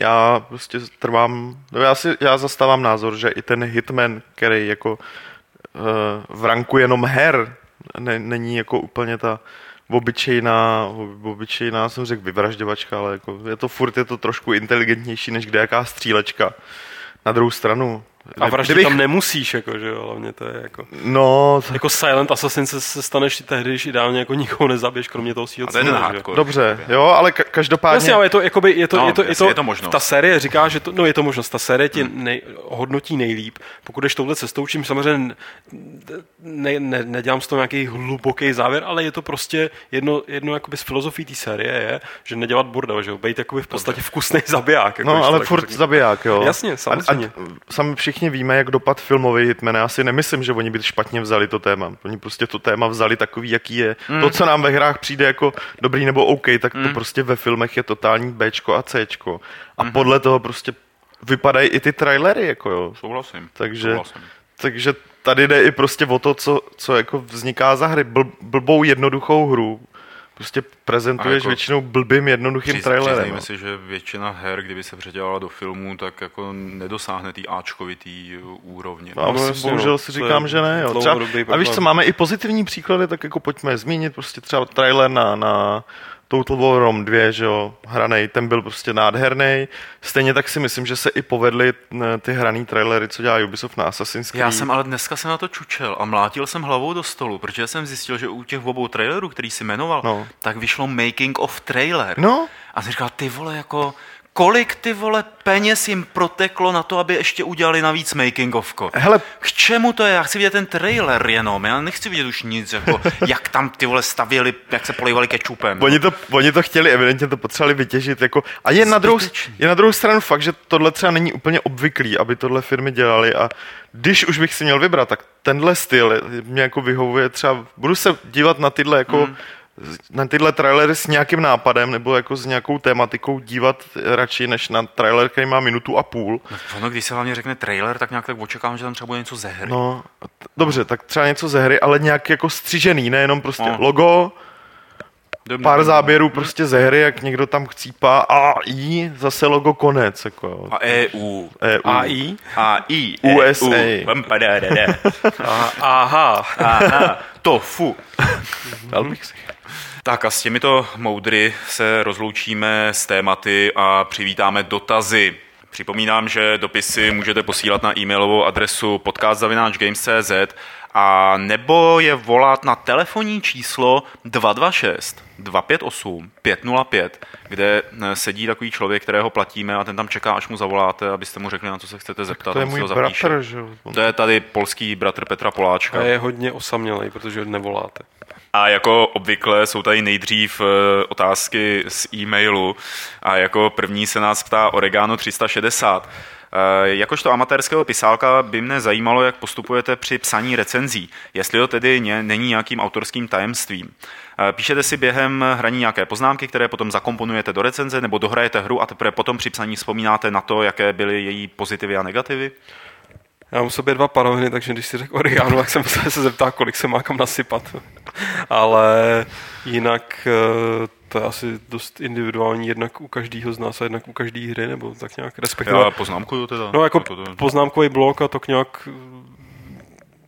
Já prostě trvám, no já, si, já zastávám názor, že i ten Hitman, který jako uh, v ranku jenom her, ne, není jako úplně ta obyčejná, obyčejná jsem řekl vyvražďovačka, ale jako je to furt je to trošku inteligentnější než kdejaká střílečka. Na druhou stranu, a vraždit Kdybych... tam nemusíš, jako, že jo, hlavně to je jako... No... To... Jako Silent Assassin se, se staneš tehdy, když ideálně jako nikoho nezabiješ, kromě toho svého cíle, Dobře, jo, ale ka- každopádně... Jasně, ale je to, jakoby, je to, no, je to, je to, je to možnost. Ta série říká, že to, no je to možnost, ta série ti hmm. nej, hodnotí nejlíp, pokud jdeš touhle cestou, čím samozřejmě ne, ne, nedělám z toho nějaký hluboký závěr, ale je to prostě jedno, jedno jakoby z filozofií té série je, že nedělat bordel, že jo, být jakoby v podstatě vkusný zabiják. Jako, no, ale furt zabiják, jo. Jasně, samozřejmě. A, a, sami všichni víme, jak dopad filmový Hitman. Já si nemyslím, že oni by špatně vzali to téma. Oni prostě to téma vzali takový, jaký je. Mm. To, co nám ve hrách přijde jako dobrý nebo OK, tak mm. to prostě ve filmech je totální Bčko a Cčko. A mm. podle toho prostě vypadají i ty trailery, jako jo. Souhlasím. Takže, Souhlasím. takže tady jde i prostě o to, co, co jako vzniká za hry. Bl, blbou jednoduchou hru, prostě prezentuješ jako většinou blbým, jednoduchým přiz, trailerem. Přiznejme no. si, že většina her, kdyby se předělala do filmů, tak jako nedosáhne té Ačkovitý úrovně. No, no, bohužel no, si říkám, že ne. Jo. Třeba, a víš co, máme i pozitivní příklady, tak jako pojďme zmínit prostě třeba trailer na, na Total War Rome 2, že jo, hranej, ten byl prostě nádherný. Stejně tak si myslím, že se i povedly eh, ty hraný trailery, co dělá Ubisoft na Assassin's Creed. Já jsem ale dneska se na to čučel a mlátil jsem hlavou do stolu, protože jsem zjistil, že u těch obou trailerů, který si jmenoval, no. tak vyšlo Making of Trailer. No. A jsem říkal, ty vole, jako kolik ty vole peněz jim proteklo na to, aby ještě udělali navíc making ofko. Hele, k čemu to je? Já chci vidět ten trailer jenom, já nechci vidět už nic, jako jak tam ty vole stavěli, jak se polivali kečupem. Oni to, oni to chtěli, evidentně to potřebovali vytěžit, jako, a je na, druhou, je na druhou stranu fakt, že tohle třeba není úplně obvyklý, aby tohle firmy dělali a když už bych si měl vybrat, tak tenhle styl mě jako vyhovuje třeba, budu se dívat na tyhle jako hmm na tyhle trailery s nějakým nápadem nebo jako s nějakou tématikou dívat radši, než na trailer, který má minutu a půl. No, ono, když se hlavně řekne trailer, tak nějak tak očekávám, že tam třeba bude něco ze hry. No, dobře, tak třeba něco ze hry, ale nějak jako střižený, nejenom prostě no. logo, Dobře, pár záběrů prostě ze hry, jak někdo tam chcípá a i zase logo konec. Jako. A EU. EU. AI. AI. USA. Aha. Aha. Tofu. Dal bych si. Tak a s těmito moudry se rozloučíme s tématy a přivítáme dotazy. Připomínám, že dopisy můžete posílat na e-mailovou adresu podcast.games.cz a nebo je volat na telefonní číslo 226 258 505, kde eh, sedí takový člověk, kterého platíme a ten tam čeká, až mu zavoláte, abyste mu řekli, na co se chcete zeptat. To je můj bratr, že jo? To je tady polský bratr Petra Poláčka. A je hodně osamělej, protože nevoláte. A jako obvykle jsou tady nejdřív eh, otázky z e-mailu a jako první se nás ptá Oregano 360. Eh, jakožto amatérského pisálka by mne zajímalo, jak postupujete při psaní recenzí, jestli to tedy není nějakým autorským tajemstvím. Eh, píšete si během hraní nějaké poznámky, které potom zakomponujete do recenze, nebo dohrajete hru a teprve potom při psaní vzpomínáte na to, jaké byly její pozitivy a negativy? Já mám sobě dva panoviny, takže když si řekl origánu, tak jsem se zeptal, kolik se má kam nasypat. Ale jinak eh, to je asi dost individuální, jednak u každého z nás a jednak u každé hry, nebo tak nějak respektive. Já poznámkuju teda. No jako poznámkový blok a to nějak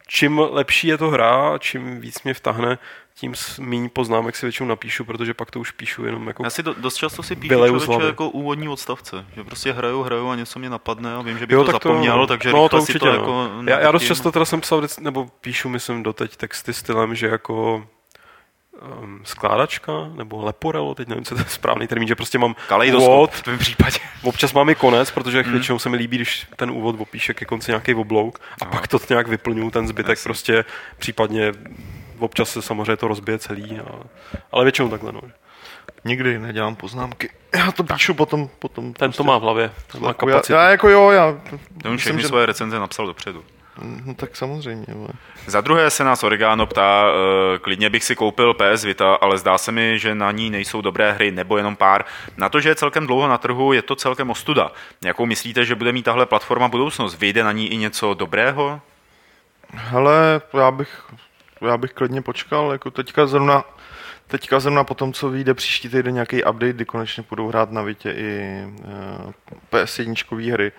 čím lepší je to hra, čím víc mě vtahne, tím méně poznámek si většinou napíšu, protože pak to už píšu jenom jako... Já si do, dost často si píšu člověče jako úvodní odstavce, že prostě hraju, hraju a něco mě napadne a vím, že bych jo, to zapomněl, to, takže no, to určitě, to no. jako... Já, já dost často teda jsem psal, nebo píšu, myslím, doteď texty stylem, že jako um, skládačka nebo leporelo, teď nevím, co to je správný termín, že prostě mám úvod, v tom případě. Občas mám i konec, protože mm. většinou se mi líbí, když ten úvod opíše ke konci nějaký oblouk a no. pak to nějak vyplňuju, ten zbytek Jasně. prostě případně občas se samozřejmě to rozbije celý, a, ale většinou takhle. No. Nikdy nedělám poznámky. Já to píšu potom. potom ten prostě to má v hlavě, ten má kapacitu. Já, já jako jo, já... Ten všechny že... svoje recenze napsal dopředu. No tak samozřejmě. Ale... Za druhé se nás Oregano ptá, uh, klidně bych si koupil PS Vita, ale zdá se mi, že na ní nejsou dobré hry, nebo jenom pár. Na to, že je celkem dlouho na trhu, je to celkem ostuda. Jakou myslíte, že bude mít tahle platforma budoucnost? Vyjde na ní i něco dobrého? Hele, já bych, já bych klidně počkal, jako teďka zrovna Teďka zrovna po tom, co vyjde příští týden nějaký update, kdy konečně budou hrát na Vitě i uh, PS1 hry,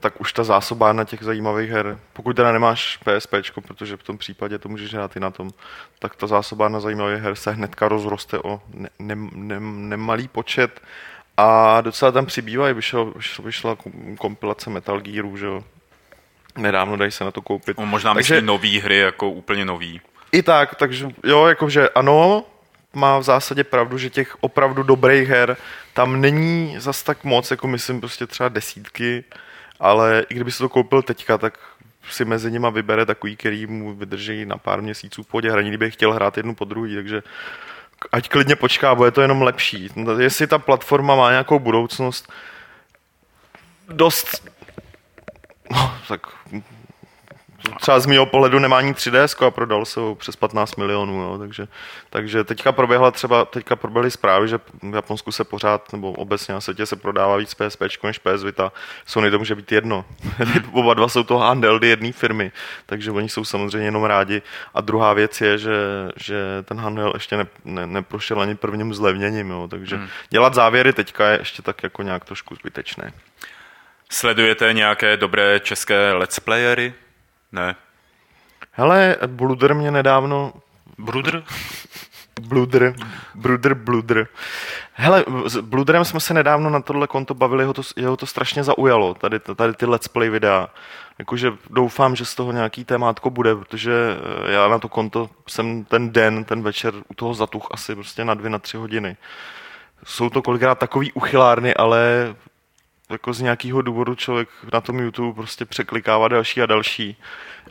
tak už ta zásobárna těch zajímavých her, pokud teda nemáš PSP, protože v tom případě to můžeš hrát i na tom, tak ta zásobárna zajímavých her se hnedka rozroste o ne, ne, ne, nemalý počet a docela tam přibývá, vyšel, vyšla, vyšla kompilace Metal Gearu, že jo. Nedávno dají se na to koupit. On možná takže, myslí nový hry, jako úplně nový. I tak, takže jo, jakože ano, má v zásadě pravdu, že těch opravdu dobrých her tam není zas tak moc, jako myslím prostě třeba desítky, ale i kdyby si to koupil teďka, tak si mezi nima vybere takový, který mu vydrží na pár měsíců podě hraní, kdyby chtěl hrát jednu po druhý, takže ať klidně počká, bude to jenom lepší. Jestli ta platforma má nějakou budoucnost, dost No, tak třeba z mého pohledu nemá ani 3DS a prodal se ho přes 15 milionů, jo, takže, takže teďka proběhla třeba, teďka proběhly zprávy, že v Japonsku se pořád, nebo obecně na světě se prodává víc PSP než PS Vita. Sony to může být jedno. Oba dva jsou to handheldy jedné firmy, takže oni jsou samozřejmě jenom rádi. A druhá věc je, že, že ten handheld ještě ne, ne, neprošel ani prvním zlevněním, jo, takže hmm. dělat závěry teďka je ještě tak jako nějak trošku zbytečné. Sledujete nějaké dobré české let's playery? Ne. Hele, Bluder mě nedávno... Bruder? Bluder, Bruder, Bluder. Hele, s Bluderem jsme se nedávno na tohle konto bavili, jeho to, jeho to strašně zaujalo, tady, tady ty let's play videa. Jakože doufám, že z toho nějaký témátko bude, protože eh, já na to konto jsem ten den, ten večer u toho zatuch asi prostě na dvě, na tři hodiny. Jsou to kolikrát takový uchylárny, ale jako z nějakého důvodu člověk na tom YouTube prostě překlikává další a další.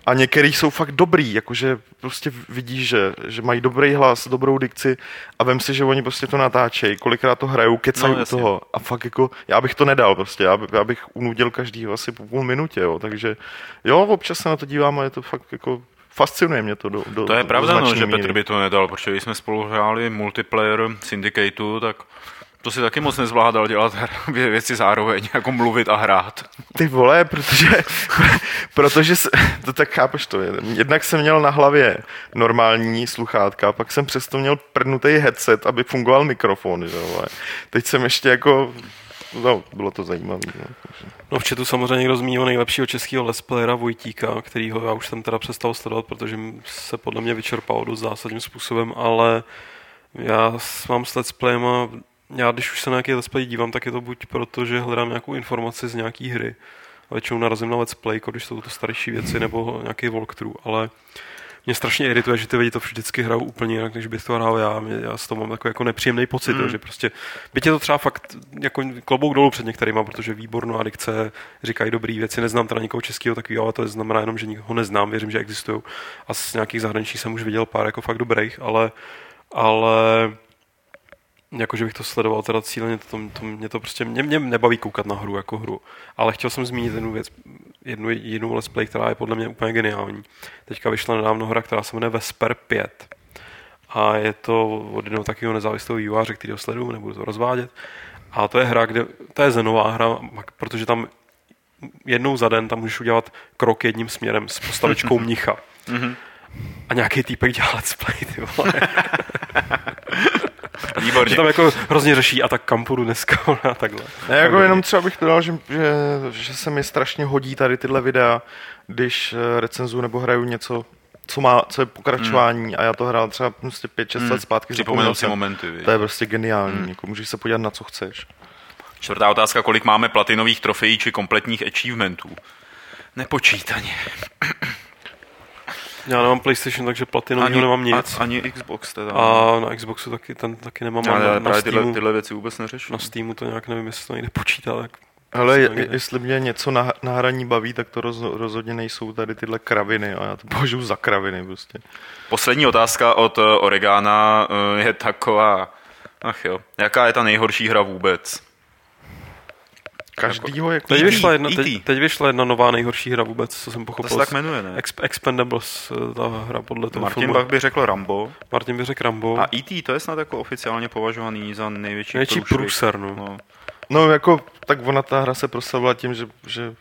A některý jsou fakt dobrý, jakože prostě vidíš, že, že mají dobrý hlas, dobrou dikci a vem si, že oni prostě to natáčejí, kolikrát to hrajou, kecají no, u toho. A fakt jako, já bych to nedal prostě, já, by, já bych unudil každý asi po půl minutě, jo, takže jo, občas se na to dívám a je to fakt jako fascinuje mě to do, do To je do pravda, no, že Petr by to nedal, protože když jsme spolu hráli multiplayer Syndicateu, tak to si taky moc nezvládal dělat dvě věci zároveň, jako mluvit a hrát. Ty vole, protože, protože to tak chápeš to. Jednak jsem měl na hlavě normální sluchátka, pak jsem přesto měl prdnutý headset, aby fungoval mikrofon. Že vole. Teď jsem ještě jako No, bylo to zajímavé. No. no v chatu samozřejmě někdo zmínil nejlepšího českého let's playera Vojtíka, kterýho já už jsem teda přestal sledovat, protože se podle mě vyčerpal dost zásadním způsobem, ale já mám s let's já když už se na nějaký let's play dívám, tak je to buď proto, že hledám nějakou informaci z nějaký hry. A většinou narazím na let's play, když jsou to starší věci nebo nějaký walkthrough, ale mě strašně irituje, že ty lidi to vždycky hrajou úplně jinak, než bych to hrál já. Mě, já s toho mám takový jako nepříjemný pocit, mm. že prostě, byť je to třeba fakt jako klobouk dolů před některýma, protože výborná dikce, říkají dobré věci, neznám teda nikoho českého takového, ale to znamená jenom, že nikoho neznám, věřím, že existují. A z nějakých zahraničí jsem už viděl pár jako fakt dobrých, ale, ale jako, že bych to sledoval teda cíleně, to, to, mě to prostě, mě, mě nebaví koukat na hru jako hru. Ale chtěl jsem zmínit jednu věc, jednu jinou let's play, která je podle mě úplně geniální. Teďka vyšla nedávno hra, která se jmenuje Vesper 5. A je to od jednoho takového nezávislého vývojáře, který ho sleduju, nebudu to rozvádět. A to je hra, kde, to je zenová hra, protože tam jednou za den tam můžeš udělat krok jedním směrem s postavičkou mnicha. Mhm. A nějaký týpek dělá let's play, ty vole. Výborně. Že tam jako hrozně řeší a tak kam půjdu dneska a takhle. Ne, jako jenom třeba bych dodal, že, že, že se mi strašně hodí tady tyhle videa, když eh, recenzu nebo hraju něco, co má, co je pokračování hmm. a já to hrál třeba prostě 5-6 hmm. let zpátky. Připomínám si momenty. To je prostě geniální, hmm. jako můžeš se podívat na co chceš. Čtvrtá otázka, kolik máme platinových trofejí či kompletních achievementů? Nepočítaně. Já nemám PlayStation, takže platinovýho nemám nic. A, ani Xbox teda. A na Xboxu taky, ten taky nemám. Já, na, na Steamu, tyhle, tyhle věci vůbec neřeším. Na Steamu to nějak nevím, jestli to někde počítá. Tak ale je, jestli mě něco na, na hraní baví, tak to roz, rozhodně nejsou tady tyhle kraviny a já to považuji za kraviny prostě. Poslední otázka od eh, Oregana eh, je taková, ach jo, jaká je ta nejhorší hra vůbec? Každýho jako... Teď vyšla, jedna, teď, teď vyšla jedna nová nejhorší hra vůbec, co jsem pochopil. To se tak jmenuje, ne? Exp- Expendables, eh, ta hra podle toho Martin filmu. Bach by řekl Rambo. Martin by řekl Rambo. A E.T. to je snad jako oficiálně považovaný za největší, největší průser. no. no. No jako, tak ona ta hra se proslavila tím, že, že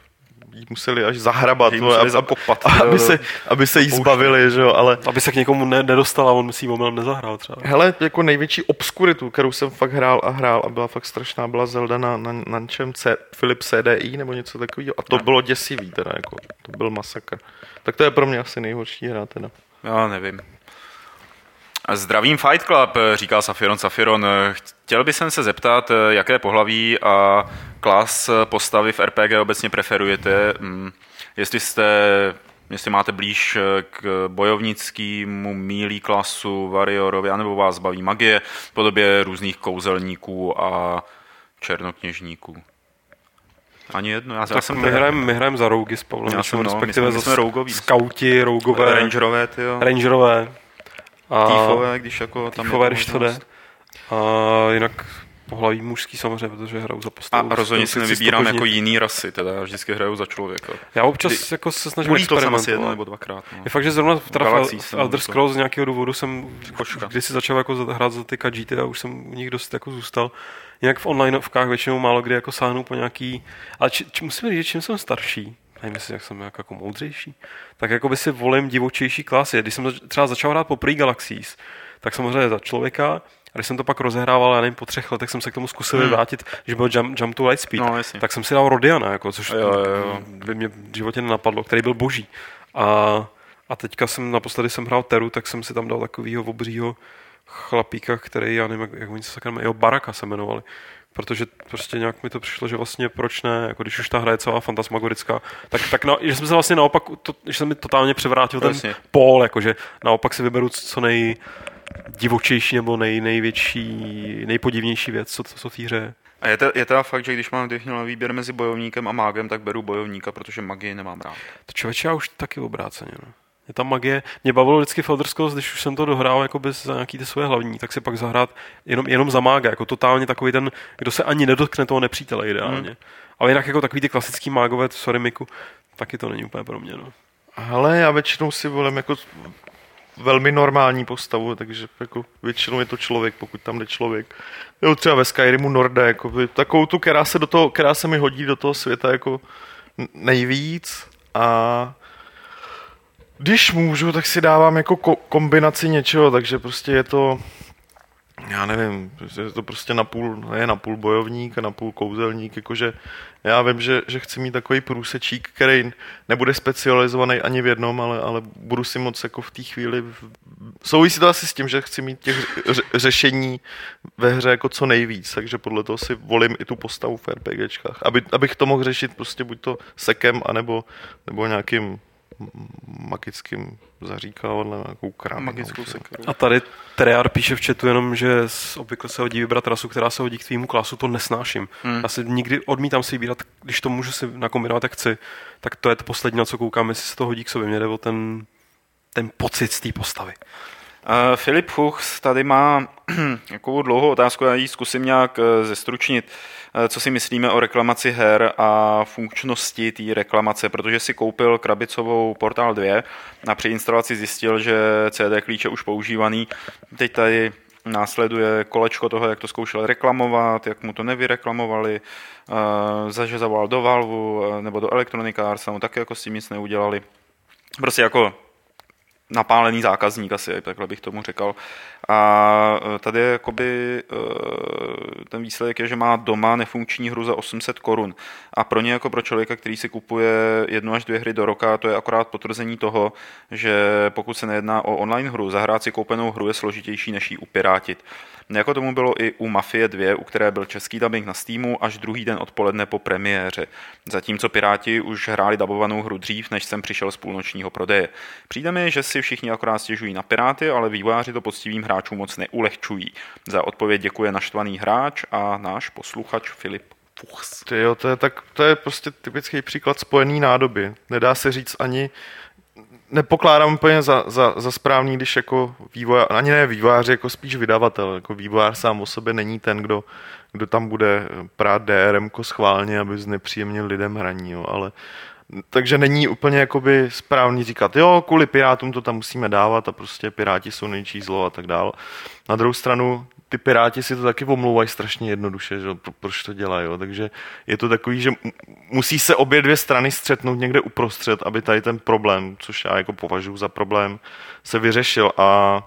jí museli až zahrabat, jí museli zakopat, aby, se, aby se jí zbavili, že jo, ale... Aby se k někomu ne, nedostala, on si omylem nezahrál třeba. Hele, jako největší obskuritu, kterou jsem fakt hrál a hrál a byla fakt strašná, byla Zelda na, na, na čem C, Philip CDI nebo něco takového a to no. bylo děsivý teda, jako, to byl masakr. Tak to je pro mě asi nejhorší hra teda. Já nevím. Zdravím Fight Club, říká Safiron Safiron. Chtěl bych se zeptat, jaké pohlaví a klas postavy v RPG obecně preferujete. Mm, jestli jste jestli máte blíž k bojovnickému mílí klasu, variorovi, anebo vás baví magie v podobě různých kouzelníků a černokněžníků. Ani jedno. Já, tak já jsem my hrajeme my hrajem za rougy s Pavlem, já jsem, no, respektive my jsme, za rougový. skauti, rougové. Rangerové, tyjo. Rangerové. A týfové, když jako tam týfové, když to jde. A jinak pohlaví mužský samozřejmě, protože hraju za postavu. A rozhodně si nevybírám jako jiný rasy, teda já vždycky hraju za člověka. Já občas Kdy, jako se snažím experimentovat. asi jedno nebo dvakrát. No. Je fakt, že zrovna teda v Elder Scrolls z nějakého důvodu jsem, Koška. když si začal jako hrát za ty a už jsem u nich dost jako zůstal. Jinak v onlineovkách většinou málo kdy jako sáhnu po nějaký, ale či, či, musím říct, čím jsem starší, nevím, jestli jak jsem jako, jako moudřejší, tak jako by si volím divočejší klasy. Když jsem třeba začal hrát po Pre Galaxies, tak samozřejmě za člověka, a když jsem to pak rozehrával, já nevím, po třech letech jsem se k tomu zkusil hmm. vrátit, že byl jump, jump to Lightspeed, no, tak jsem si dal Rodiana, jako, což jo, jo, jo. by mě v životě nenapadlo, který byl boží. A, a teďka jsem naposledy jsem hrál Teru, tak jsem si tam dal takovýho obřího chlapíka, který, já nevím, jak, jak oni se sakra jeho Baraka se jmenovali protože prostě nějak mi to přišlo, že vlastně proč ne, jako když už ta hra je celá fantasmagorická, tak, tak na, že jsem se vlastně naopak, to, že jsem mi totálně převrátil vlastně. ten pól, jakože naopak si vyberu co nej divočejší nebo nej, největší, nejpodivnější věc, co, co v té hře A je, to, je teda fakt, že když mám na výběr mezi bojovníkem a mágem, tak beru bojovníka, protože magii nemám rád. To člověče, já už taky obráceně. No. Je tam magie. Mě bavilo vždycky v Elder Scrolls, když už jsem to dohrál jako bez za nějaký ty svoje hlavní, tak si pak zahrát jenom, jenom za mága, jako totálně takový ten, kdo se ani nedotkne toho nepřítele ideálně. Hmm. Ale jinak jako takový ty klasický mágové, sorry Miku, taky to není úplně pro mě. No. Ale já většinou si volím jako velmi normální postavu, takže jako většinou je to člověk, pokud tam jde člověk. Jo, třeba ve Skyrimu Norda, jako takovou tu, která se, do toho, která se mi hodí do toho světa jako nejvíc a když můžu, tak si dávám jako ko- kombinaci něčeho, takže prostě je to já nevím, je to prostě napůl, je napůl bojovník a napůl kouzelník, jakože já vím, že, že chci mít takový průsečík, který nebude specializovaný ani v jednom, ale, ale budu si moc jako v té chvíli, souvisí to asi s tím, že chci mít těch řešení ve hře jako co nejvíc, takže podle toho si volím i tu postavu v RPGčkách, aby, abych to mohl řešit prostě buď to sekem, anebo, nebo nějakým magickým zaříkávadlem, nějakou krámu. Magickou sekeru. A tady Treyar píše v chatu jenom, že obvykle se hodí vybrat rasu, která se hodí k tvýmu klasu, to nesnáším. Hmm. Já si nikdy odmítám si vybírat, když to můžu si nakombinovat, jak chci, tak to je to poslední, na co koukám, jestli se to hodí k sobě. Mě jde o ten, ten pocit z té postavy. Filip Fuchs tady má takovou dlouhou otázku, já ji zkusím nějak uh, zestručnit. Uh, co si myslíme o reklamaci her a funkčnosti té reklamace, protože si koupil krabicovou Portal 2 a při instalaci zjistil, že CD klíč je už používaný. Teď tady následuje kolečko toho, jak to zkoušel reklamovat, jak mu to nevyreklamovali, uh, že zavolal do Valvu nebo do Electronic Arts, no taky jako s tím nic neudělali. Prostě jako napálený zákazník asi, takhle bych tomu řekl. A e, tady jakoby e, ten výsledek je, že má doma nefunkční hru za 800 korun. A pro ně jako pro člověka, který si kupuje jednu až dvě hry do roka, to je akorát potvrzení toho, že pokud se nejedná o online hru, zahrát si koupenou hru je složitější, než ji upirátit. Jako tomu bylo i u Mafie 2, u které byl český dubbing na Steamu až druhý den odpoledne po premiéře. Zatímco Piráti už hráli dabovanou hru dřív, než jsem přišel z půlnočního prodeje. Přijde mi, že si všichni akorát stěžují na Piráty, ale vývojáři to poctivým hráčům moc neulehčují. Za odpověď děkuje naštvaný hráč a náš posluchač Filip Fuchs. Ty jo, to je, tak, to je prostě typický příklad spojený nádoby. Nedá se říct ani, nepokládám úplně za, za, za správný, když jako vývojář, ani ne vývojář, jako spíš vydavatel. Jako vývojář sám o sobě není ten, kdo, kdo tam bude prát DRM schválně, aby znepříjemnil lidem hraní, jo, ale takže není úplně jakoby správný říkat, jo, kvůli Pirátům to tam musíme dávat a prostě Piráti jsou nejčí zlo a tak dále. Na druhou stranu, ty Piráti si to taky omlouvají strašně jednoduše, že proč to dělají, jo? takže je to takový, že musí se obě dvě strany střetnout někde uprostřed, aby tady ten problém, což já jako považuji za problém, se vyřešil a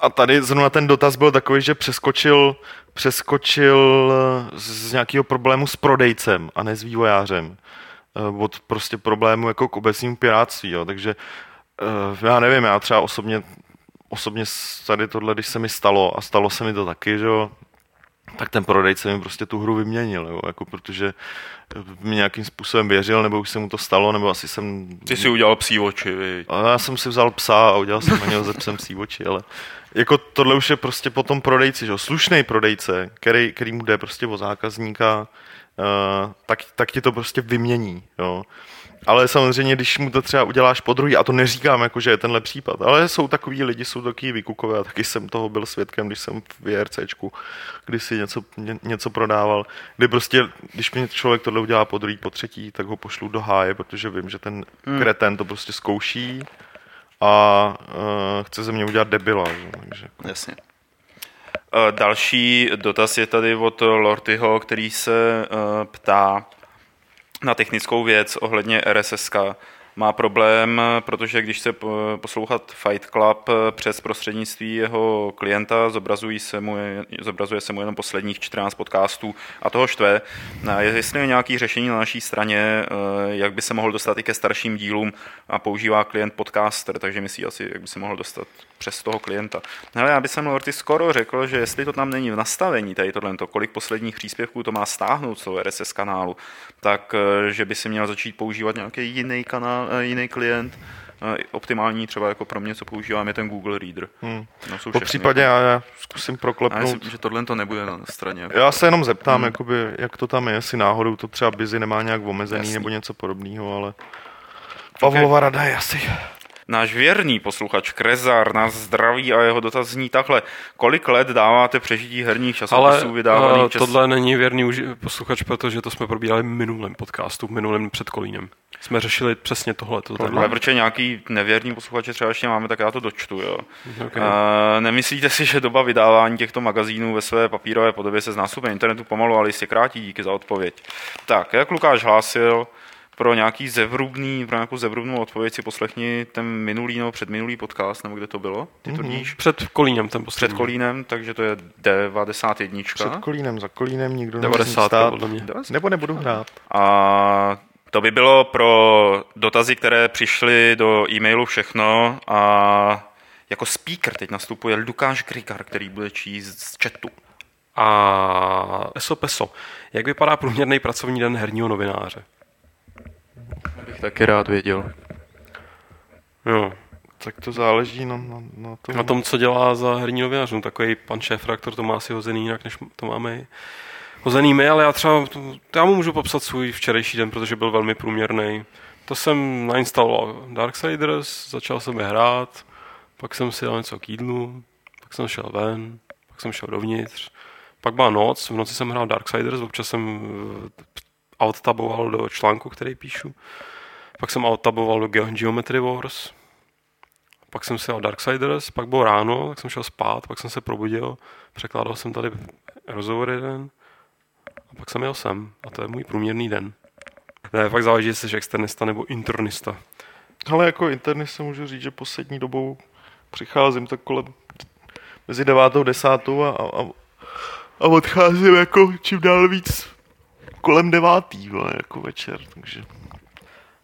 a tady zrovna ten dotaz byl takový, že přeskočil, přeskočil z nějakého problému s prodejcem a ne s vývojářem. Eh, od prostě problému jako k obecnímu pirátství, jo. takže eh, já nevím, já třeba osobně, osobně tady tohle, když se mi stalo a stalo se mi to taky, že jo, tak ten prodejce mi prostě tu hru vyměnil, jo, jako protože mi nějakým způsobem věřil, nebo už se mu to stalo, nebo asi jsem... Ty si udělal psí oči, viď? A já jsem si vzal psa a udělal jsem na něho ze psem psí oči, ale jako tohle už je prostě potom prodejci, že jo, slušný prodejce, který, který mu jde prostě o zákazníka, uh, tak, tak ti to prostě vymění. Jo. Ale samozřejmě, když mu to třeba uděláš po druhý, a to neříkám, jako, že je tenhle případ, ale jsou takový lidi, jsou takový vykukové a taky jsem toho byl svědkem, když jsem v VRCčku, když si něco, ně, něco prodával, kdy prostě, když mi člověk tohle udělá po druhý, po třetí, tak ho pošlu do háje, protože vím, že ten hmm. kreten to prostě zkouší a uh, chce ze mě udělat debila. Že? Takže... Jasně. Eh, další dotaz je tady od Lortyho, který se eh, ptá na technickou věc ohledně RSS má problém, protože když se poslouchat Fight Club přes prostřednictví jeho klienta, zobrazují se mu, zobrazuje se mu jenom posledních 14 podcastů a toho štve. Jestli je nějaké řešení na naší straně, eh, jak by se mohl dostat i ke starším dílům a používá klient podcaster, takže myslí asi, jak by se mohl dostat přes toho klienta. Ale já bych jsem Lorty skoro řekl, že jestli to tam není v nastavení, tady tohle, kolik posledních příspěvků to má stáhnout z toho RSS kanálu, tak eh, že by si měl začít používat nějaký jiný kanál, Eh, jiný klient. Eh, optimální třeba jako pro mě, co používám, je ten Google Reader. Hmm. No, po případě já, já zkusím proklepnout. Já myslím, že tohle to nebude na straně. Jako. Já se jenom zeptám, hmm. jakoby, jak to tam je, jestli náhodou to třeba Busy nemá nějak omezený Jasný. nebo něco podobného, ale Pavlova okay. rada je asi Náš věrný posluchač Krezar nás zdraví a jeho dotaz zní takhle. Kolik let dáváte přežití herních časopisů vydávaných Ale čas... tohle není věrný posluchač, protože to jsme probírali v minulém podcastu, v minulém před Kolínem. Jsme řešili přesně tohle. To Ale protože nějaký nevěrný posluchače třeba ještě máme, tak já to dočtu. Jo. Okay. Uh, nemyslíte si, že doba vydávání těchto magazínů ve své papírové podobě se z internetu pomalu, ale jistě krátí? Díky za odpověď. Tak, jak Lukáš hlásil, pro nějaký zevrubný, pro nějakou zevrubnou odpověď si poslechni ten minulý nebo předminulý podcast, nebo kde to bylo, ty to víš? Před Kolínem ten Před poslední. Kolínem, takže to je 91. Před kolínem, za kolínem nikdo 90 stát. podle mě. Nebo nebudu hrát. A to by bylo pro dotazy, které přišly do e-mailu všechno a jako speaker teď nastupuje Lukáš Grigar, který bude číst z chatu. A eso peso. Jak vypadá průměrný pracovní den herního novináře? Bych taky rád věděl. Jo. Tak to záleží na, na, na tom. Na tom, co dělá za herní novinář. No, takový pan šéf-redaktor to má asi hozený jinak, než to máme hozený my, ale já třeba, já mu můžu popsat svůj včerejší den, protože byl velmi průměrný. To jsem nainstaloval Darksiders, začal jsem je hrát, pak jsem si dal něco k jídlu, pak jsem šel ven, pak jsem šel dovnitř, pak byla noc, v noci jsem hrál Darksiders, občas jsem eh, outtaboval do článku, který píšu, pak jsem outtaboval do Ge- Geometry Wars, pak jsem si dal Darksiders, pak bylo ráno, tak jsem šel spát, pak jsem se probudil, překládal jsem tady rozhovor jeden a pak jsem jel sem. A to je můj průměrný den. Ne, fakt záleží, jestli jsi externista nebo internista. Ale jako internet se můžu říct, že poslední dobou přicházím tak kolem mezi devátou, desátou a, a, a odcházím jako čím dál víc kolem devátý, jako večer, takže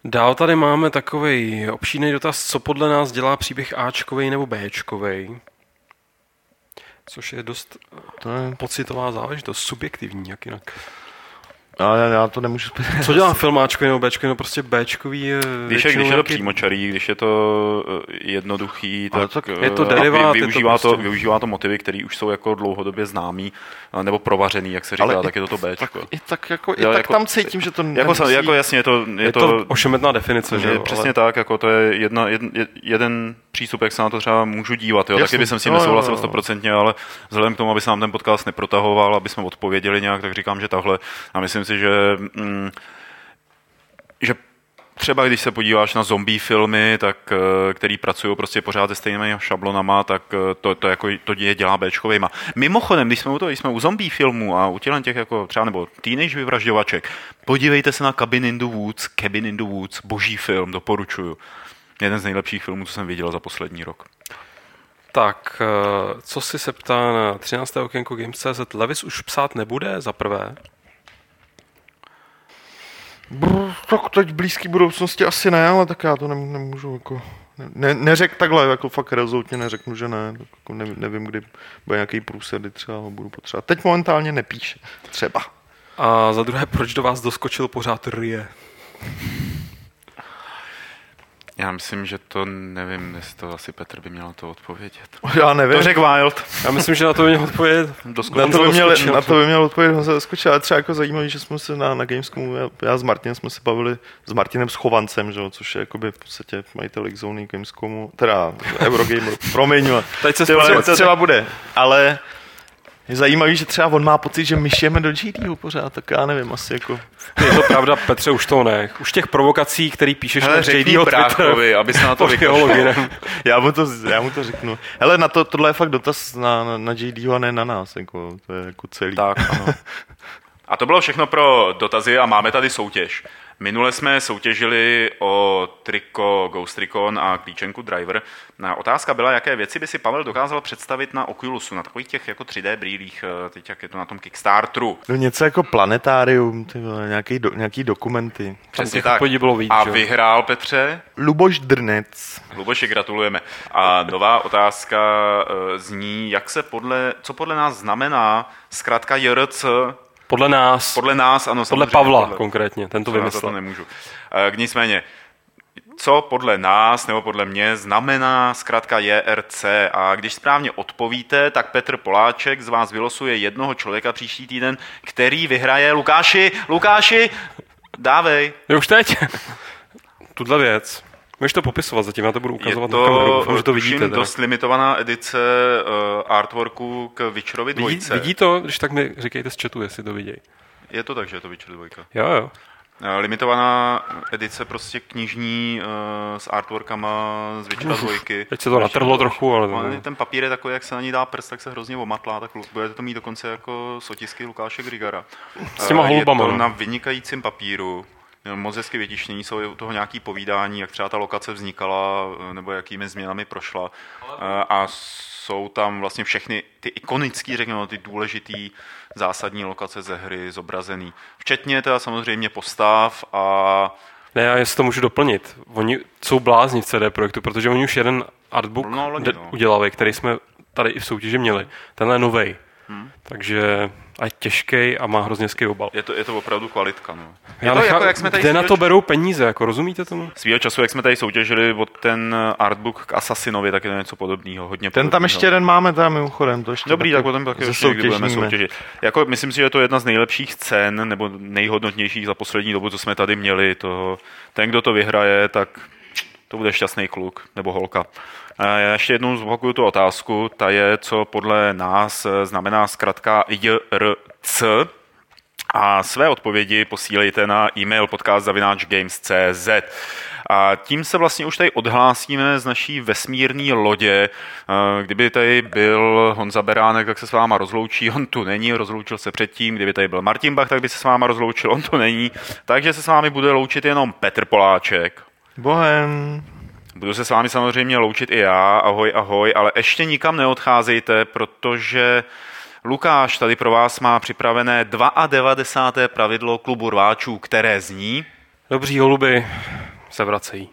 Dál tady máme takový obšínej dotaz, co podle nás dělá příběh Ačkovej nebo Bčkovej. Což je dost to je, pocitová záležitost, subjektivní, jak jinak. já, já, já to nemůžu Co dělá film Ačkový nebo Bčkový? No prostě Bčkový je jak většinou když je to nějaký- přímočarý, když je to eh, jednoduchý, tak, tak eh, je to a derivát, vy- je to využívá, to, prostě- využívá to motivy, které už jsou jako dlouhodobě známý, nebo provařený, jak se říká, Ale i- tak je to to tak, Bčko. i tak, jako, i tak jako- tam cítím, že to Jako, nemusí- jako jasně, je to, je, Je to ošemetná definice, že je jo? přesně ale- tak, jako to je jedna, jed, jed- jeden přístup, jak se na to třeba můžu dívat. Jo. Taky bych jsem s tím nesouhlasil stoprocentně, ale vzhledem k tomu, aby se nám ten podcast neprotahoval, aby jsme odpověděli nějak, tak říkám, že tahle. A myslím si, že, mm, že třeba když se podíváš na zombie filmy, tak, eh, který pracují prostě pořád se stejnými šablonama, tak eh, to, to, jako, to je dělá Bčkovejma. Mimochodem, když jsme u toho, když jsme u zombie filmů a u těch jako třeba nebo teenage vyvražďovaček, podívejte se na Cabin in the Woods, Cabin in the Woods, boží film, doporučuju. Jeden z nejlepších filmů, co jsem viděl za poslední rok. Tak, eh, co si se ptá na 13. okénko Games.cz, Levis už psát nebude, za prvé. Brr, tak teď v blízké budoucnosti asi ne, ale tak já to nem, nemůžu jako... Ne, neřek takhle, jako fakt rezolutně neřeknu, že ne. Tak Jako nevím, nevím, kdy bude nějaký průser, kdy třeba ho budu potřebovat. Teď momentálně nepíše. Třeba. A za druhé, proč do vás doskočil pořád Rie? Já myslím, že to nevím, jestli to asi Petr by měl na to odpovědět. Já nevím. To řekl Wild. Já myslím, že na to měl odpovědět. Doskočil. Na to, by měl, doskočil. na to by měl odpovědět, on se zaskočil, ale třeba jako zajímavý, že jsme se na, na Gamescomu, já, já, s Martinem jsme se bavili s Martinem Schovancem, že jo, což je jakoby v podstatě majitel Xzony Gamescomu, teda Eurogamer, promiň, ale Teď se zpracovat. třeba bude, ale je zajímavý, že třeba on má pocit, že my šijeme do GDho pořád, tak já nevím, asi jako... Je to pravda, Petře, už to nech. Už těch provokací, který píšeš Hele, na JDho Twitter, bráchovi, aby se na to loginem. Já mu to, já mu to řeknu. Hele, na to, tohle je fakt dotaz na, na, na JDho a ne na nás, jako, to je jako celý. Tak, ano. A to bylo všechno pro dotazy a máme tady soutěž. Minule jsme soutěžili o triko Ghost Recon a klíčenku Driver. Na otázka byla, jaké věci by si Pavel dokázal představit na Oculusu, na takových těch jako 3D brýlích, eh, teď jak je to na tom Kickstarteru. No něco jako planetárium, nějaký, do, nějaký dokumenty. Přesně tak. bylo víc, A vyhrál Petře. Luboš Drnec. Luboši, gratulujeme. A nová otázka eh, zní, jak se podle, co podle nás znamená zkrátka JRC, Podle nás, podle nás, ano, podle Pavla podle, konkrétně, ten to na to, vymyslel. nemůžu. Eh, K nicméně, co podle nás nebo podle mě znamená zkrátka JRC a když správně odpovíte, tak Petr Poláček z vás vylosuje jednoho člověka příští týden, který vyhraje Lukáši, Lukáši, dávej. Jo, už teď. Tuhle věc. Můžeš to popisovat zatím, já to budu Je ukazovat na kameru, to, doufám, že to vidíte. teda. dost limitovaná edice uh, artworku k Witcherovi Vidí, dvojce. vidí to, když tak mi říkejte z chatu, jestli to vidějí. Je to tak, že je to Witcher dvojka. Jo, jo. Eh, Limitovaná edice prostě knižní uh, s artworkama z Witchera dvojky. Teď se to natrhlo trochu, ale... Ale ten papír je takový, jak se na ní dá prst, tak se hrozně omatlá, tak budete to mít dokonce jako sotisky Lukáše Grigara. S těma holubama, Je to no. na vynikajícím papíru, moc hezky vytištění, jsou u toho nějaký povídání, jak třeba ta lokace vznikala, nebo jakými změnami prošla. A jsou tam vlastně všechny ty ikonické, řekněme, ty důležitý zásadní lokace ze hry zobrazený. Včetně teda samozřejmě postav a ne, já jestli to můžu doplnit. Oni jsou blázni v CD Projektu, protože oni už jeden artbook no, loni, no. udělali, který jsme tady i v soutěži měli. Tenhle je novej. Hmm. Takže a je těžký a má hrozně hezký obal. Je to, je to opravdu kvalitka. No. Je Já to nechám, jako, jak jsme tady kde na to berou peníze, jako rozumíte tomu? Svýho času, jak jsme tady soutěžili od ten artbook k Assassinovi, tak je to něco podobného. Hodně ten podobnýho. tam ještě jeden máme tam mimochodem. To ještě Dobrý, tak potom taky ještě budeme soutěžit. Jako, myslím si, že je to jedna z nejlepších cen, nebo nejhodnotnějších za poslední dobu, co jsme tady měli. To, ten, kdo to vyhraje, tak to bude šťastný kluk nebo holka. Já ještě jednou zopakuju tu otázku. Ta je, co podle nás znamená zkrátka JRC. A své odpovědi posílejte na e-mail podcast.games.cz. A tím se vlastně už tady odhlásíme z naší vesmírné lodě. Kdyby tady byl Honza Beránek, tak se s váma rozloučí. On tu není, rozloučil se předtím. Kdyby tady byl Martin Bach, tak by se s váma rozloučil. On tu není. Takže se s vámi bude loučit jenom Petr Poláček. Bohem. Budu se s vámi samozřejmě loučit i já, ahoj, ahoj, ale ještě nikam neodcházejte, protože Lukáš tady pro vás má připravené 92. pravidlo klubu rváčů, které zní... Dobří holuby se vracejí.